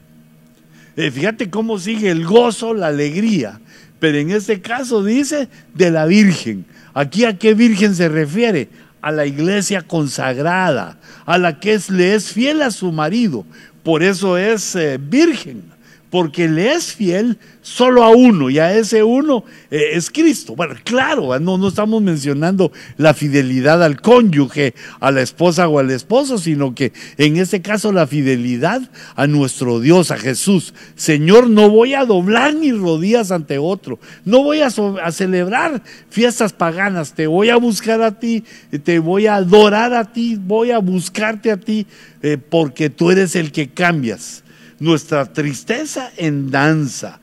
Eh, fíjate cómo sigue el gozo, la alegría, pero en este caso dice de la Virgen. Aquí a qué Virgen se refiere? A la iglesia consagrada, a la que le es fiel a su marido. Por eso es eh, virgen porque le es fiel solo a uno y a ese uno eh, es Cristo. Bueno, claro, no, estamos mencionando la fidelidad al cónyuge, a la esposa o al esposo, sino que en este caso la fidelidad a nuestro Dios, a Jesús. Señor, no voy a doblar mis rodillas ante otro, no voy a, celebrar fiestas paganas, te voy a buscar a ti, te voy a adorar a ti, voy a buscarte a ti, eh, porque tú eres el que cambias nuestra tristeza en danza.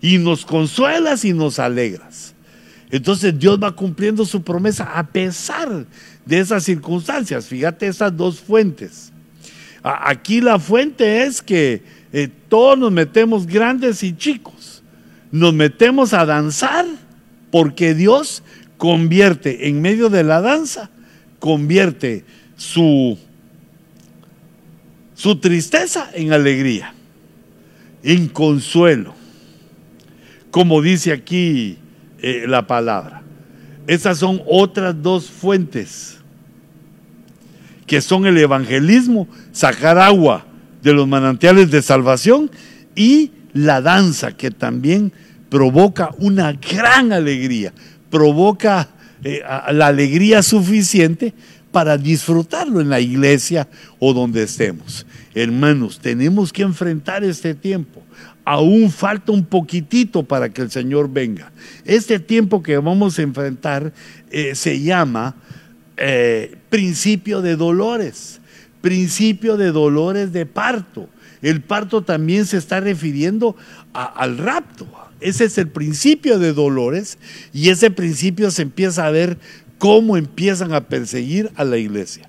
Y nos consuelas y nos alegras. Entonces Dios va cumpliendo su promesa a pesar de esas circunstancias. Fíjate esas dos fuentes. Aquí la fuente es que eh, todos nos metemos grandes y chicos. Nos metemos a danzar porque Dios convierte en medio de la danza, convierte su su tristeza en alegría, en consuelo, como dice aquí eh, la palabra. Esas son otras dos fuentes, que son el evangelismo, sacar agua de los manantiales de salvación y la danza, que también provoca una gran alegría, provoca eh, la alegría suficiente para disfrutarlo en la iglesia o donde estemos. Hermanos, tenemos que enfrentar este tiempo. Aún falta un poquitito para que el Señor venga. Este tiempo que vamos a enfrentar eh, se llama eh, principio de dolores, principio de dolores de parto. El parto también se está refiriendo al rapto. Ese es el principio de dolores y ese principio se empieza a ver cómo empiezan a perseguir a la iglesia.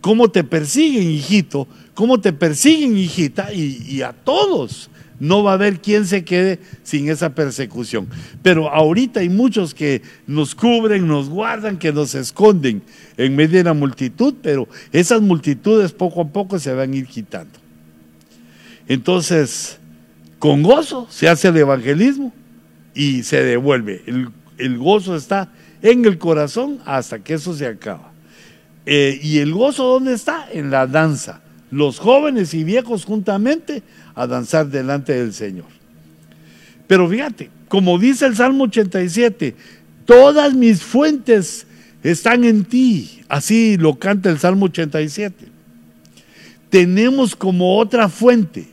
Cómo te persiguen, hijito, cómo te persiguen, hijita, y, a todos. No va a haber quien se quede sin esa persecución. Pero ahorita hay muchos que nos cubren, nos guardan, que nos esconden en medio de la multitud, pero esas multitudes poco a poco se van a ir quitando. Entonces, con gozo se hace el evangelismo y se devuelve. El, gozo está en el corazón hasta que eso se acaba. Eh, ¿Y el gozo dónde está? En la danza. Los jóvenes y viejos juntamente a danzar delante del Señor. Pero fíjate, como dice el Salmo 87, todas mis fuentes están en ti. Así lo canta el Salmo 87. Tenemos como otra fuente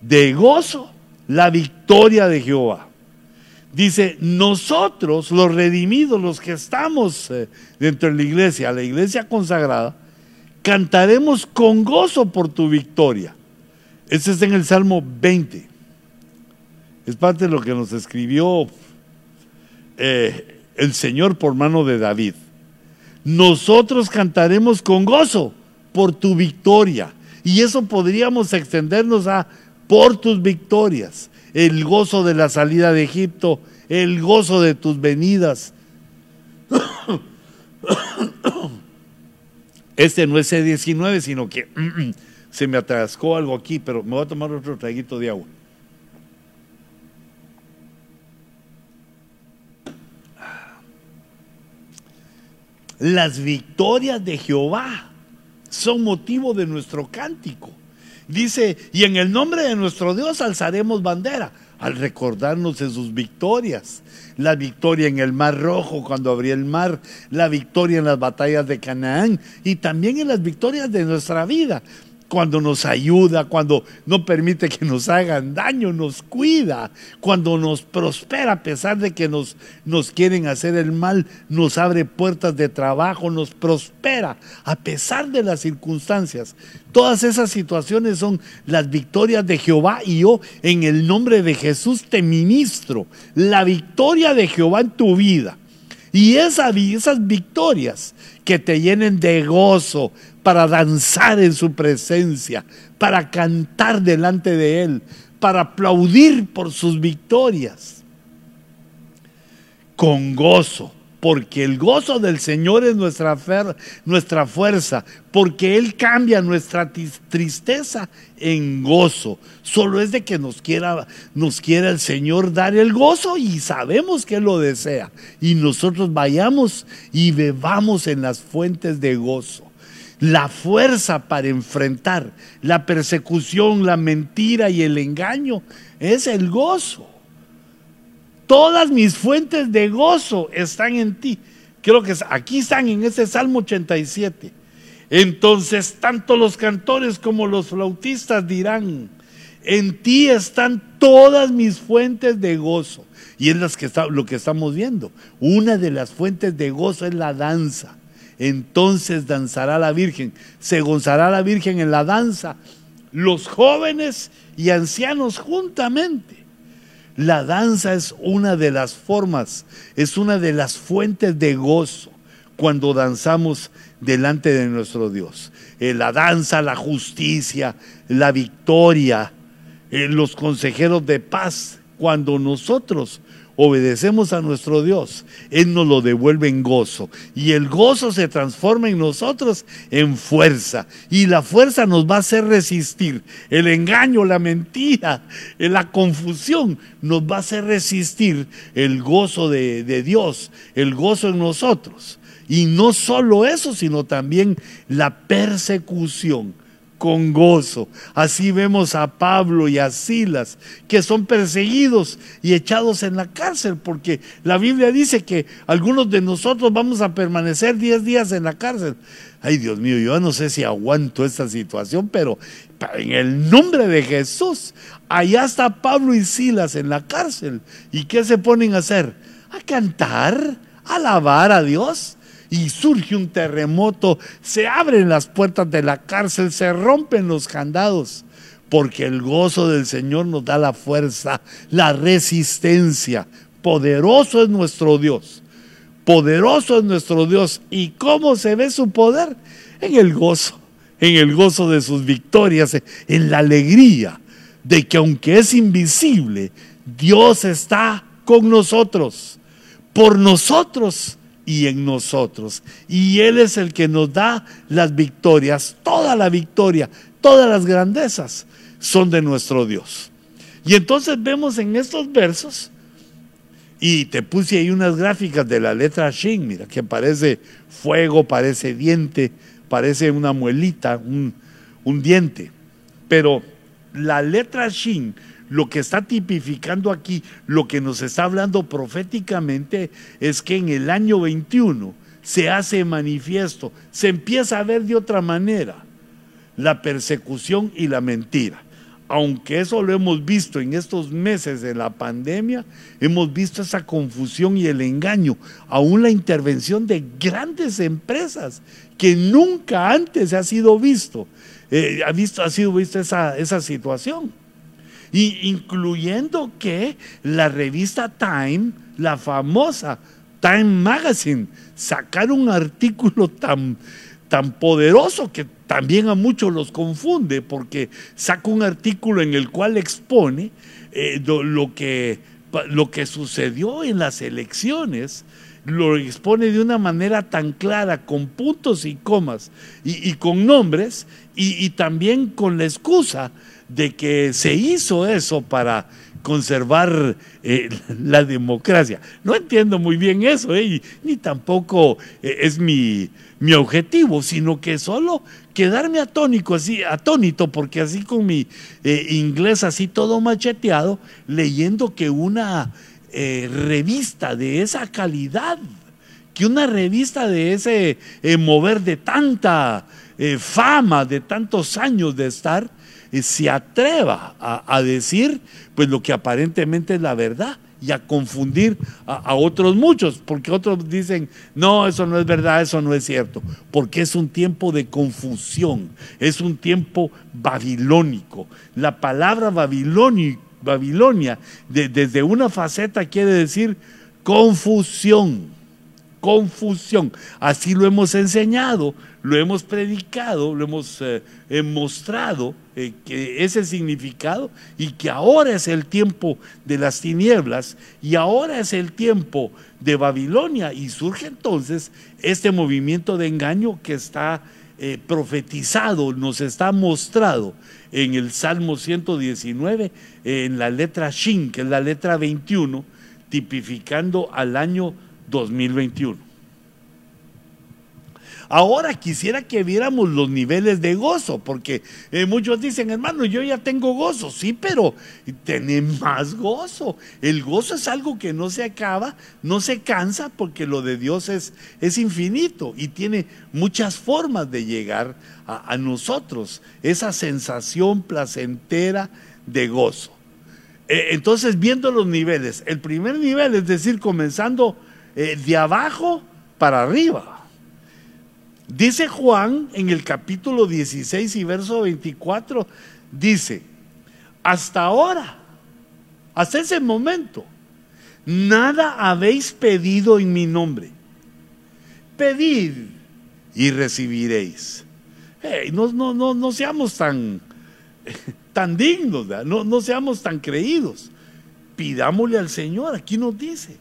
de gozo la victoria de Jehová. Dice, nosotros los redimidos, los que estamos eh, dentro de la iglesia, la iglesia consagrada, cantaremos con gozo por tu victoria. Ese está en el Salmo 20. Es parte de lo que nos escribió eh, el Señor por mano de David. Nosotros cantaremos con gozo por tu victoria. Y eso podríamos extendernos a por tus victorias el gozo de la salida de Egipto, el gozo de tus venidas. Este no es C19, sino que se me atascó algo aquí, pero me voy a tomar otro traguito de agua. Las victorias de Jehová son motivo de nuestro cántico. Dice, y en el nombre de nuestro Dios alzaremos bandera, al recordarnos de sus victorias. La victoria en el Mar Rojo cuando abrió el mar, la victoria en las batallas de Canaán y también en las victorias de nuestra vida cuando nos ayuda, cuando no permite que nos hagan daño, nos cuida, cuando nos prospera a pesar de que nos, nos quieren hacer el mal, nos abre puertas de trabajo, nos prospera a pesar de las circunstancias. Todas esas situaciones son las victorias de Jehová y yo en el nombre de Jesús te ministro la victoria de Jehová en tu vida. Y esas victorias que te llenen de gozo, para danzar en su presencia, para cantar delante de Él, para aplaudir por sus victorias. Con gozo, porque el gozo del Señor es nuestra, fuerza, porque Él cambia nuestra tristeza en gozo. Solo es de que nos quiera, nos quiera el Señor dar el gozo y sabemos que Él lo desea. Y nosotros vayamos y bebamos en las fuentes de gozo la fuerza para enfrentar la persecución, la mentira y el engaño es el gozo. Todas mis fuentes de gozo están en ti. Creo que aquí están en ese Salmo 87. Entonces, tanto los cantores como los flautistas dirán, en ti están todas mis fuentes de gozo. Y es las que lo que estamos viendo. Una de las fuentes de gozo es la danza entonces danzará la Virgen, se gozará la Virgen en la danza, los jóvenes y ancianos juntamente. La danza es una de las formas, es una de las fuentes de gozo cuando danzamos delante de nuestro Dios. Eh, la danza, la justicia, la victoria, eh, los consejeros de paz, cuando nosotros obedecemos a nuestro Dios, Él nos lo devuelve en gozo. Y el gozo se transforma en nosotros en fuerza. Y la fuerza nos va a hacer resistir. El engaño, la mentira, la confusión nos va a hacer resistir el gozo de, Dios, el gozo en nosotros. Y no solo eso, sino también la persecución con gozo. Así vemos a Pablo y a Silas, que son perseguidos y echados en la cárcel, porque la Biblia dice que algunos de nosotros vamos a permanecer 10 días en la cárcel. Ay, Dios mío, yo no sé si aguanto esta situación, pero en el nombre de Jesús, allá está Pablo y Silas en la cárcel. ¿Y qué se ponen a hacer? A cantar, a alabar a Dios y surge un terremoto, se abren las puertas de la cárcel, se rompen los candados, porque el gozo del Señor nos da la fuerza, la resistencia. Poderoso es nuestro Dios, poderoso es nuestro Dios. ¿Y cómo se ve su poder? En el gozo, en el gozo de sus victorias, en la alegría de que aunque es invisible, Dios está con nosotros, por nosotros y en nosotros. Y Él es el que nos da las victorias, toda la victoria, todas las grandezas son de nuestro Dios. Y entonces vemos en estos versos, y te puse ahí unas gráficas de la letra Shin, mira, que parece fuego, parece diente, parece una muelita, un, un diente. Pero la letra Shin lo que está tipificando aquí, lo que nos está hablando proféticamente, es que en el año 21 se hace manifiesto, se empieza a ver de otra manera la persecución y la mentira. Aunque eso lo hemos visto en estos meses de la pandemia, hemos visto esa confusión y el engaño, aún la intervención de grandes empresas que nunca antes ha sido visto, eh, ha, visto ha sido vista esa, esa situación incluyendo que la revista Time, la famosa Time Magazine, sacar un artículo tan, tan poderoso que también a muchos los confunde, porque saca un artículo en el cual expone eh, lo, que, lo que sucedió en las elecciones lo expone de una manera tan clara, con puntos y comas y, con nombres, y, también con la excusa de que se hizo eso para conservar eh, la democracia. No entiendo muy bien eso, eh, ni tampoco eh, es mi, mi, objetivo, sino que solo quedarme atónico, así, atónito, porque así con mi inglés así todo macheteado, leyendo que una revista de esa calidad, que una revista de ese mover de tanta fama, de tantos años de estar, se atreva a, decir pues lo que aparentemente es la verdad y a confundir a, otros muchos, porque otros dicen, no, eso no es verdad, eso no es cierto, porque es un tiempo de confusión, es un tiempo babilónico. La palabra Babilonia desde una faceta quiere decir confusión confusión. Así lo hemos enseñado, lo hemos predicado, lo hemos eh, eh, mostrado eh, que ese significado y que ahora es el tiempo de las tinieblas y ahora es el tiempo de Babilonia y surge entonces este movimiento de engaño que está profetizado, nos está mostrado en el Salmo 119, en la letra Shin, que es la letra 21, tipificando al año 2021. Ahora quisiera que viéramos los niveles de gozo, porque eh, muchos dicen, hermano, yo ya tengo gozo, sí, pero tenés más gozo. El gozo es algo que no se acaba, no se cansa, porque lo de Dios es, es infinito y tiene muchas formas de llegar a, nosotros, esa sensación placentera de gozo. Eh, entonces, viendo los niveles, el primer nivel, es decir, comenzando eh, de abajo para arriba. Dice Juan en el capítulo 16 y verso 24, dice, hasta ahora, hasta ese momento, nada habéis pedido en mi nombre. Pedid y recibiréis. no, no, no, no seamos tan, tan dignos, no, no seamos tan creídos. Pidámosle al Señor, aquí nos dice.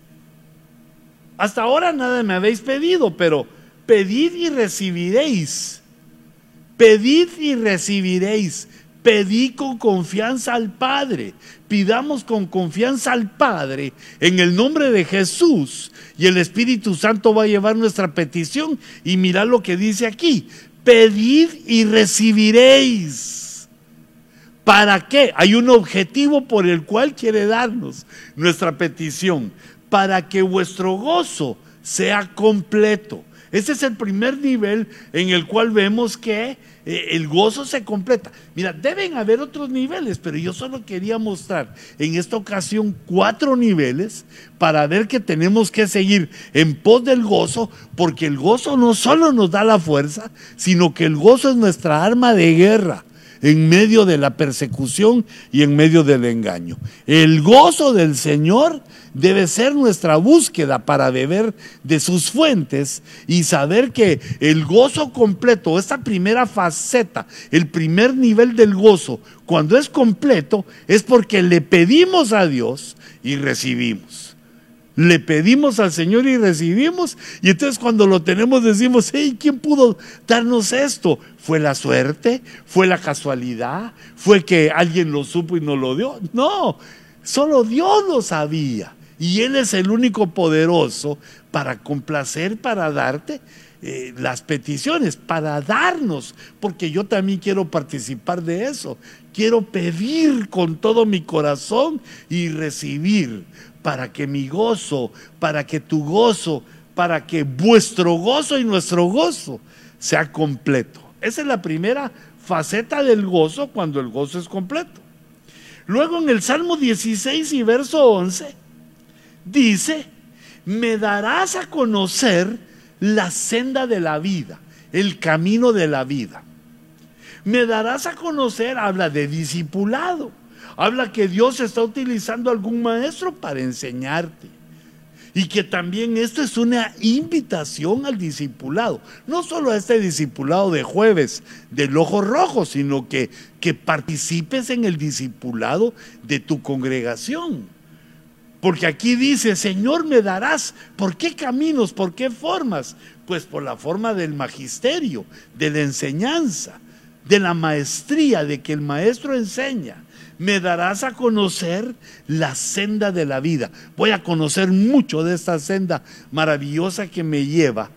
Hasta ahora nada me habéis pedido, pero pedid y recibiréis. Pedid y recibiréis. Pedid con confianza al Padre. Pidamos con confianza al Padre en el nombre de Jesús y el Espíritu Santo va a llevar nuestra petición. Y mira lo que dice aquí. pedid y recibiréis. ¿Para qué? Hay un objetivo por el cual quiere darnos nuestra petición, para que vuestro gozo sea completo. Ese es el primer nivel en el cual vemos que eh, el gozo se completa. Mira, deben haber otros niveles, pero yo solo quería mostrar en esta ocasión cuatro niveles para ver que tenemos que seguir en pos del gozo, porque el gozo no solo nos da la fuerza, sino que el gozo es nuestra arma de guerra en medio de la persecución y en medio del engaño. El gozo del Señor debe ser nuestra búsqueda para beber de sus fuentes y saber que el gozo completo, esta primera faceta, el primer nivel del gozo, cuando es completo, es porque le pedimos a Dios y recibimos le pedimos al Señor y recibimos. Y entonces cuando lo tenemos decimos, hey, ¿quién pudo darnos esto? ¿Fue la suerte? ¿Fue la casualidad? ¿Fue que alguien lo supo y no lo dio? No, solo Dios lo sabía. Y Él es el único poderoso para complacer, para darte eh, las peticiones, para darnos, porque yo también quiero participar de eso. Quiero pedir con todo mi corazón y recibir para que mi gozo, para que tu gozo, para que vuestro gozo y nuestro gozo sea completo. Esa es la primera faceta del gozo cuando el gozo es completo. Luego en el Salmo 16 y verso 11 dice, me darás a conocer la senda de la vida, el camino de la vida. Me darás a conocer, habla de discipulado Habla que Dios está utilizando algún maestro para enseñarte. Y que también esto es una invitación al discipulado. No solo a este discipulado de jueves del ojo rojo, sino que, que participes en el discipulado de tu congregación. Porque aquí dice, Señor, me darás, ¿por qué caminos? ¿Por qué formas? Pues por la forma del magisterio, de la enseñanza, de la maestría, de que el maestro enseña me darás a conocer la senda de la vida. Voy a conocer mucho de esta senda maravillosa que me lleva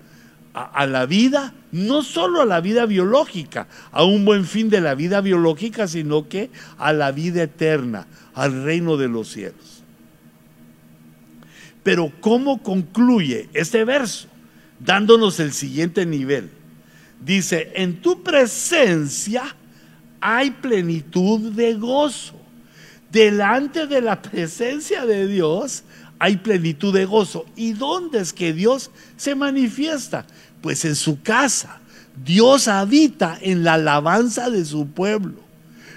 a, la vida, no solo a la vida biológica, a un buen fin de la vida biológica, sino que a la vida eterna, al reino de los cielos. Pero ¿cómo concluye este verso? Dándonos el siguiente nivel. Dice, en tu presencia hay plenitud de gozo. Delante de la presencia de Dios hay plenitud de gozo. ¿Y dónde es que Dios se manifiesta? Pues en su casa. Dios habita en la alabanza de su pueblo.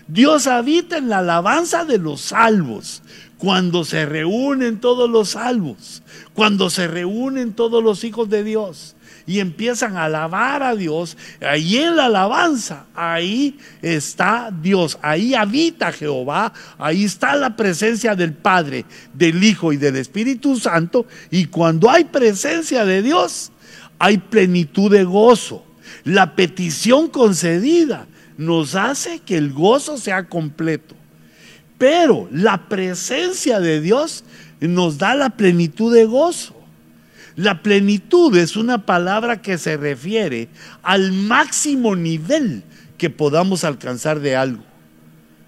Dios habita en la alabanza de los salvos. Cuando se reúnen todos los salvos, cuando se reúnen todos los hijos de Dios, y empiezan a alabar a Dios, ahí en la alabanza, ahí está Dios, ahí habita Jehová, ahí está la presencia del Padre, del Hijo y del Espíritu Santo, y cuando hay presencia de Dios, hay plenitud de gozo. La petición concedida nos hace que el gozo sea completo. Pero la presencia de Dios nos da la plenitud de gozo. La plenitud es una palabra que se refiere al máximo nivel que podamos alcanzar de algo.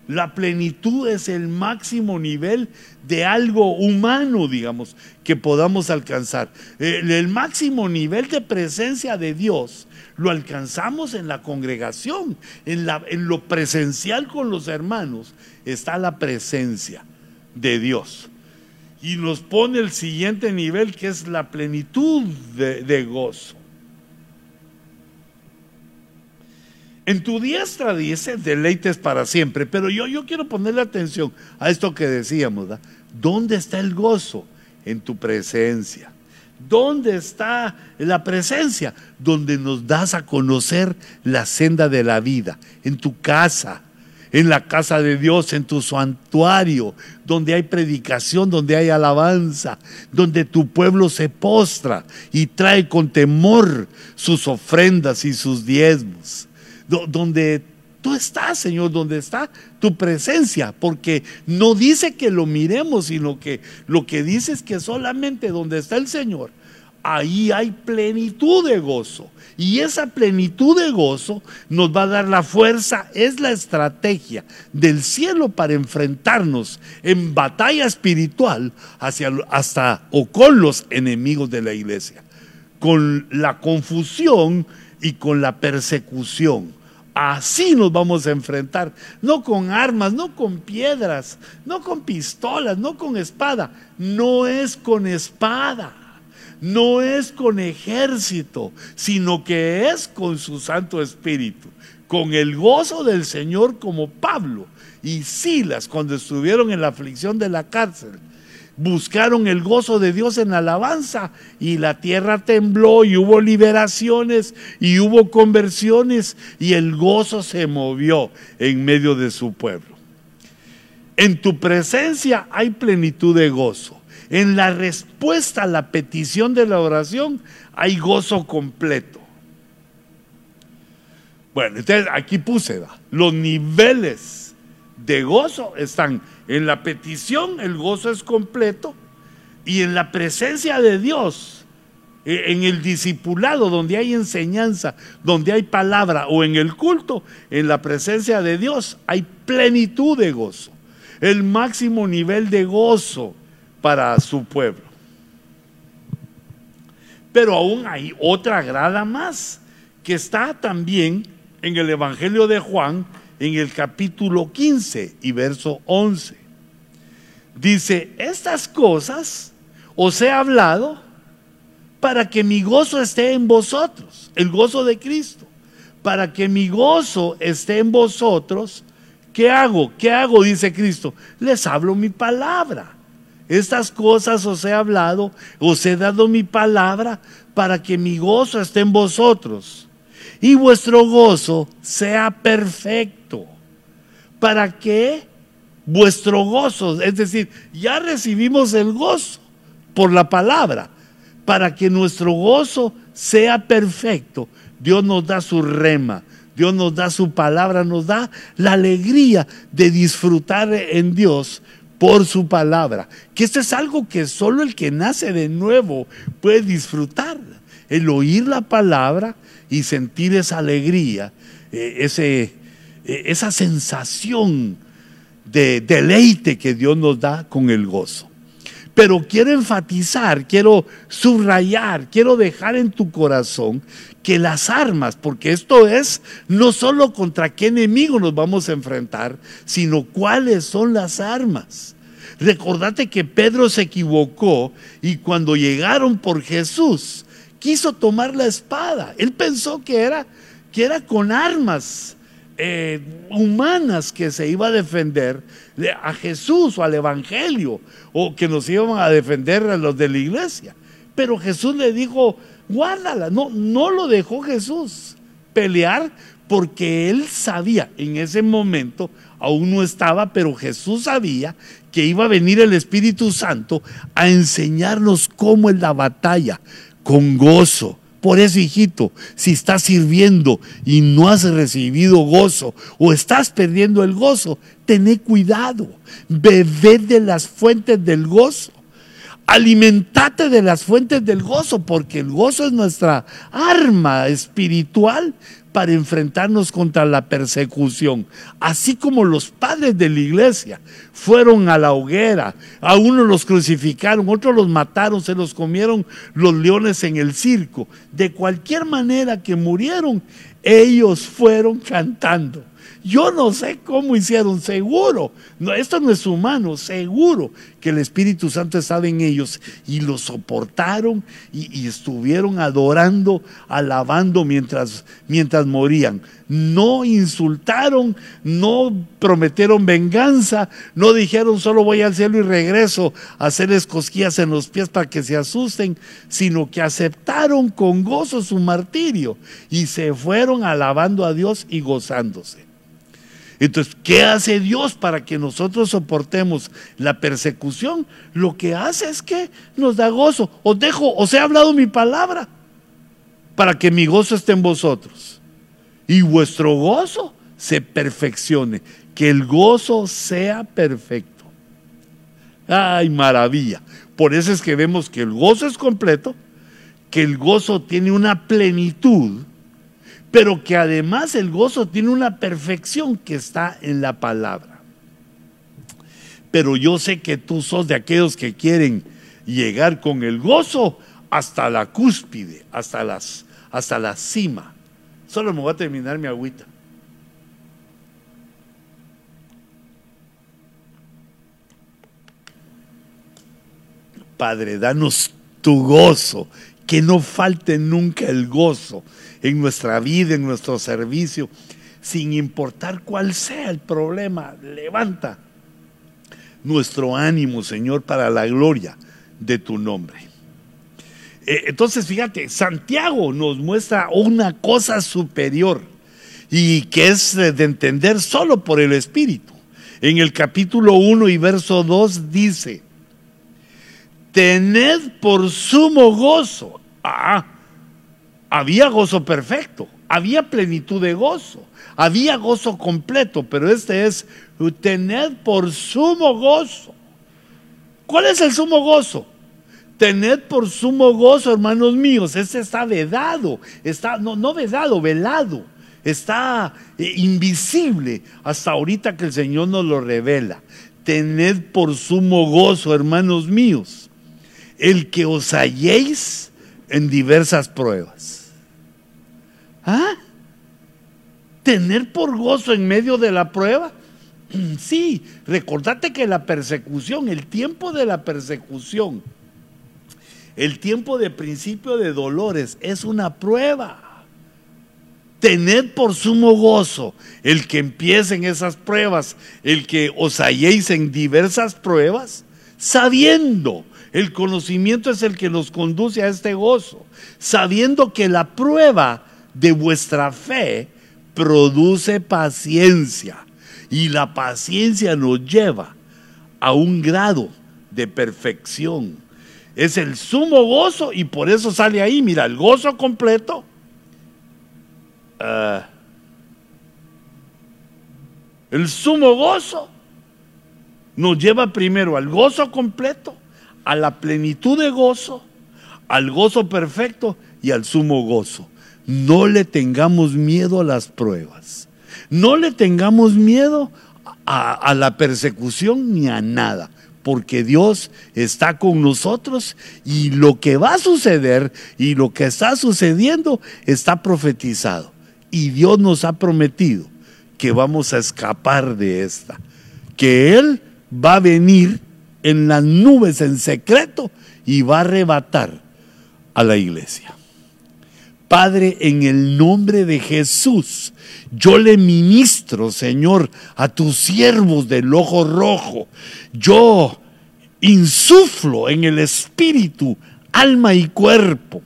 La plenitud es el máximo nivel de algo humano, digamos, que podamos alcanzar. El, máximo nivel de presencia de Dios lo alcanzamos en la congregación, en, en lo presencial con los hermanos, está la presencia de Dios y nos pone el siguiente nivel que es la plenitud de, gozo. En tu diestra dice deleites para siempre, pero yo, yo quiero ponerle atención a esto que decíamos, ¿dónde está el gozo? En tu presencia. ¿Dónde está la presencia? Donde nos das a conocer la senda de la vida, en tu casa, en la casa de Dios, en tu santuario, donde hay predicación, donde hay alabanza, donde tu pueblo se postra y trae con temor sus ofrendas y sus diezmos, donde tú estás, Señor, donde está tu presencia, porque no dice que lo miremos, sino que lo que dice es que solamente donde está el Señor ahí hay plenitud de gozo. Y esa plenitud de gozo nos va a dar la fuerza, es la estrategia del cielo para enfrentarnos en batalla espiritual hacia, hasta o con los enemigos de la iglesia, con la confusión y con la persecución. Así nos vamos a enfrentar, no con armas, no con piedras, no con pistolas, no con espada, no es con espada no es con ejército, sino que es con su Santo Espíritu, con el gozo del Señor como Pablo y Silas cuando estuvieron en la aflicción de la cárcel. Buscaron el gozo de Dios en alabanza y la tierra tembló y hubo liberaciones y hubo conversiones y el gozo se movió en medio de su pueblo. En tu presencia hay plenitud de gozo. En la respuesta a la petición de la oración hay gozo completo. Bueno, entonces aquí puse, los niveles de gozo están en la petición, el gozo es completo, y en la presencia de Dios, e, en el discipulado, donde hay enseñanza, donde hay palabra, o en el culto, en la presencia de Dios hay plenitud de gozo, el máximo nivel de gozo para su pueblo. Pero aún hay otra grada más, que está también en el Evangelio de Juan, en el capítulo 15 y verso 11. Dice, estas cosas os he hablado para que mi gozo esté en vosotros, el gozo de Cristo. Para que mi gozo esté en vosotros, ¿qué hago? ¿Qué hago? Dice Cristo. Les hablo mi palabra. Estas cosas os he hablado, os he dado mi palabra para que mi gozo esté en vosotros y vuestro gozo sea perfecto. ¿Para que vuestro gozo, es decir, ya recibimos el gozo por la palabra, para que nuestro gozo sea perfecto? Dios nos da su rema, Dios nos da su palabra, nos da la alegría de disfrutar en Dios por su palabra. Que esto es algo que solo el que nace de nuevo puede disfrutar. El oír la palabra y sentir esa alegría, eh, ese, eh, esa sensación de deleite que Dios nos da con el gozo. Pero quiero enfatizar, quiero subrayar, quiero dejar en tu corazón que las armas, porque esto es no solo contra qué enemigo nos vamos a enfrentar, sino cuáles son las armas. Recordate que Pedro se equivocó y cuando llegaron por Jesús, quiso tomar la espada. Él pensó que era, que era con armas eh, humanas que se iba a defender a Jesús o al Evangelio, o que nos iban a defender a los de la iglesia. Pero Jesús le dijo, guárdala. No, no lo dejó Jesús pelear porque él sabía en ese momento, aún no estaba, pero Jesús sabía que iba a venir el Espíritu Santo a enseñarnos cómo es la batalla, con gozo, por eso, hijito, si estás sirviendo y no has recibido gozo o estás perdiendo el gozo, tené cuidado. Bebed de las fuentes del gozo. Alimentate de las fuentes del gozo, porque el gozo es nuestra arma espiritual para enfrentarnos contra la persecución. Así como los padres de la iglesia fueron a la hoguera, a unos los crucificaron, otros los mataron, se los comieron los leones en el circo. De cualquier manera que murieron, ellos fueron cantando. Yo no sé cómo hicieron, seguro. No, esto no es humano, seguro que el Espíritu Santo estaba en ellos y lo soportaron y, estuvieron adorando, alabando mientras, mientras morían. No insultaron, no prometieron venganza, no dijeron solo voy al cielo y regreso a hacerles cosquillas en los pies para que se asusten, sino que aceptaron con gozo su martirio y se fueron alabando a Dios y gozándose. Entonces, ¿qué hace Dios para que nosotros soportemos la persecución? Lo que hace es que nos da gozo. Os dejo, os he hablado mi palabra para que mi gozo esté en vosotros y vuestro gozo se perfeccione, que el gozo sea perfecto. Ay, maravilla. Por eso es que vemos que el gozo es completo, que el gozo tiene una plenitud, pero que además el gozo tiene una perfección que está en la palabra. Pero yo sé que tú sos de aquellos que quieren llegar con el gozo hasta la cúspide, hasta, las, hasta la cima. Solo me voy a terminar mi agüita. Padre, danos tu gozo, que no falte nunca el gozo en nuestra vida, en nuestro servicio, sin importar cuál sea el problema. Levanta nuestro ánimo, Señor, para la gloria de tu nombre. Eh, entonces, fíjate, Santiago nos muestra una cosa superior y que es de entender solo por el Espíritu. En el capítulo 1 y verso 2 dice, tened por sumo gozo. Ah, había gozo perfecto, había plenitud de gozo, había gozo completo, pero este es tened por sumo gozo. ¿Cuál es el sumo gozo? Tened por sumo gozo, hermanos míos. Este está vedado, está, no, no vedado, velado. Está eh, invisible hasta ahorita que el Señor nos lo revela. Tened por sumo gozo, hermanos míos el que os halléis en diversas pruebas. ¿Ah? ¿Tener por gozo en medio de la prueba? Sí, recordate que la persecución, el tiempo de la persecución, el tiempo de principio de dolores es una prueba. Tened por sumo gozo el que empiecen esas pruebas, el que os halléis en diversas pruebas, sabiendo el conocimiento es el que nos conduce a este gozo, sabiendo que la prueba de vuestra fe produce paciencia y la paciencia nos lleva a un grado de perfección. Es el sumo gozo y por eso sale ahí, mira, el gozo completo. Ah, el sumo gozo nos lleva primero al gozo completo a la plenitud de gozo, al gozo perfecto y al sumo gozo. No le tengamos miedo a las pruebas. No le tengamos miedo a, la persecución ni a nada porque Dios está con nosotros y lo que va a suceder y lo que está sucediendo está profetizado. Y Dios nos ha prometido que vamos a escapar de esta, que Él va a venir en las nubes en secreto y va a arrebatar a la iglesia. Padre, en el nombre de Jesús, yo le ministro, Señor, a tus siervos del ojo rojo. Yo insuflo en el espíritu, alma y cuerpo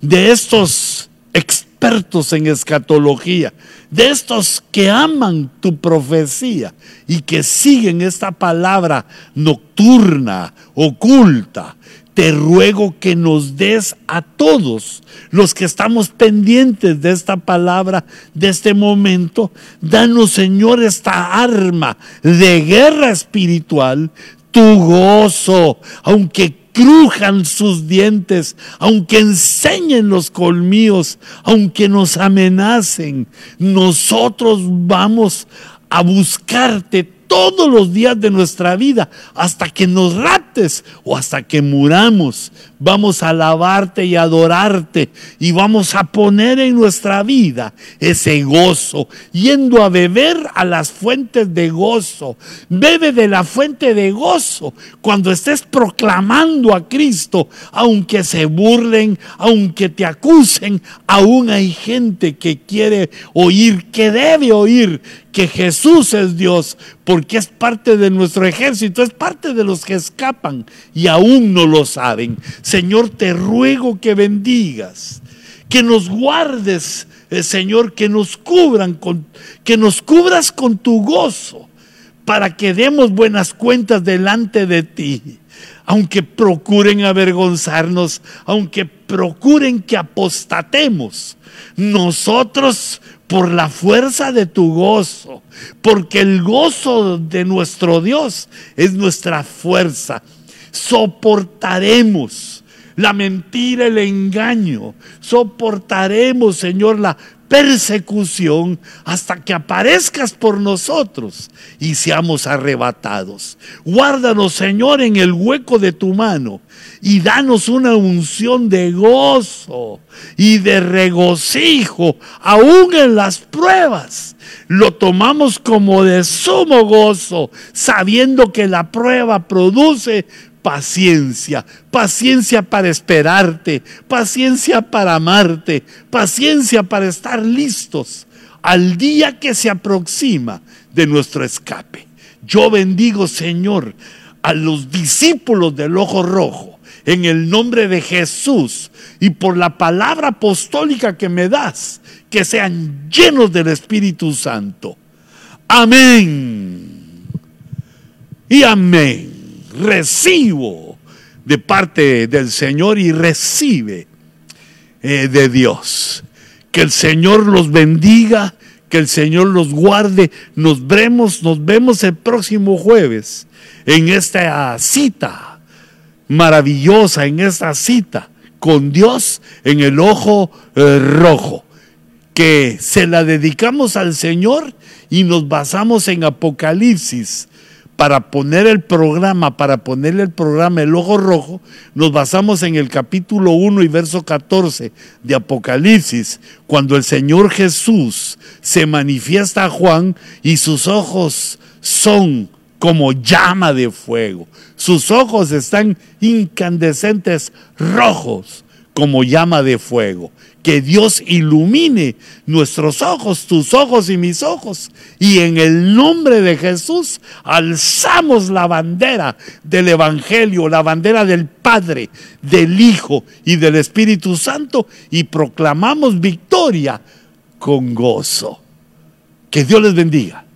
de estos expertos en escatología, de estos que aman tu profecía y que siguen esta palabra nocturna, oculta, te ruego que nos des a todos los que estamos pendientes de esta palabra, de este momento, danos Señor esta arma de guerra espiritual, tu gozo, aunque crujan sus dientes, aunque enseñen los colmillos, aunque nos amenacen, nosotros vamos a buscarte todos los días de nuestra vida, hasta que nos o hasta que muramos. Vamos a alabarte y adorarte y vamos a poner en nuestra vida ese gozo, yendo a beber a las fuentes de gozo. Bebe de la fuente de gozo cuando estés proclamando a Cristo, aunque se burlen, aunque te acusen, aún hay gente que quiere oír, que debe oír que Jesús es Dios, porque es parte de nuestro ejército, es parte de los que escapan y aún no lo saben. Señor, te ruego que bendigas, que nos guardes, eh, Señor, que nos cubran con, que nos cubras con tu gozo, para que demos buenas cuentas delante de ti aunque procuren avergonzarnos, aunque procuren que apostatemos, nosotros por la fuerza de tu gozo, porque el gozo de nuestro Dios es nuestra fuerza. Soportaremos la mentira, el engaño. Soportaremos, Señor, la persecución hasta que aparezcas por nosotros y seamos arrebatados. Guárdanos, Señor, en el hueco de tu mano y danos una unción de gozo y de regocijo, aún en las pruebas. Lo tomamos como de sumo gozo, sabiendo que la prueba produce paciencia, paciencia para esperarte, paciencia para amarte, paciencia para estar listos al día que se aproxima de nuestro escape. Yo bendigo, Señor, a los discípulos del ojo rojo, en el nombre de Jesús y por la palabra apostólica que me das, que sean llenos del Espíritu Santo. Amén. Y amén recibo de parte del Señor y recibe eh, de Dios. Que el Señor los bendiga, que el Señor los guarde. Nos vemos, nos vemos el próximo jueves en esta cita maravillosa, en esta cita con Dios en el ojo eh, rojo. Que se la dedicamos al Señor y nos basamos en Apocalipsis para poner el programa, para ponerle el programa El Ojo Rojo, nos basamos en el capítulo 1 y verso 14 de Apocalipsis, cuando el Señor Jesús se manifiesta a Juan y sus ojos son como llama de fuego. Sus ojos están incandescentes rojos como llama de fuego que Dios ilumine nuestros ojos, tus ojos y mis ojos. Y en el nombre de Jesús alzamos la bandera del Evangelio, la bandera del Padre, del Hijo y del Espíritu Santo y proclamamos victoria con gozo. Que Dios les bendiga.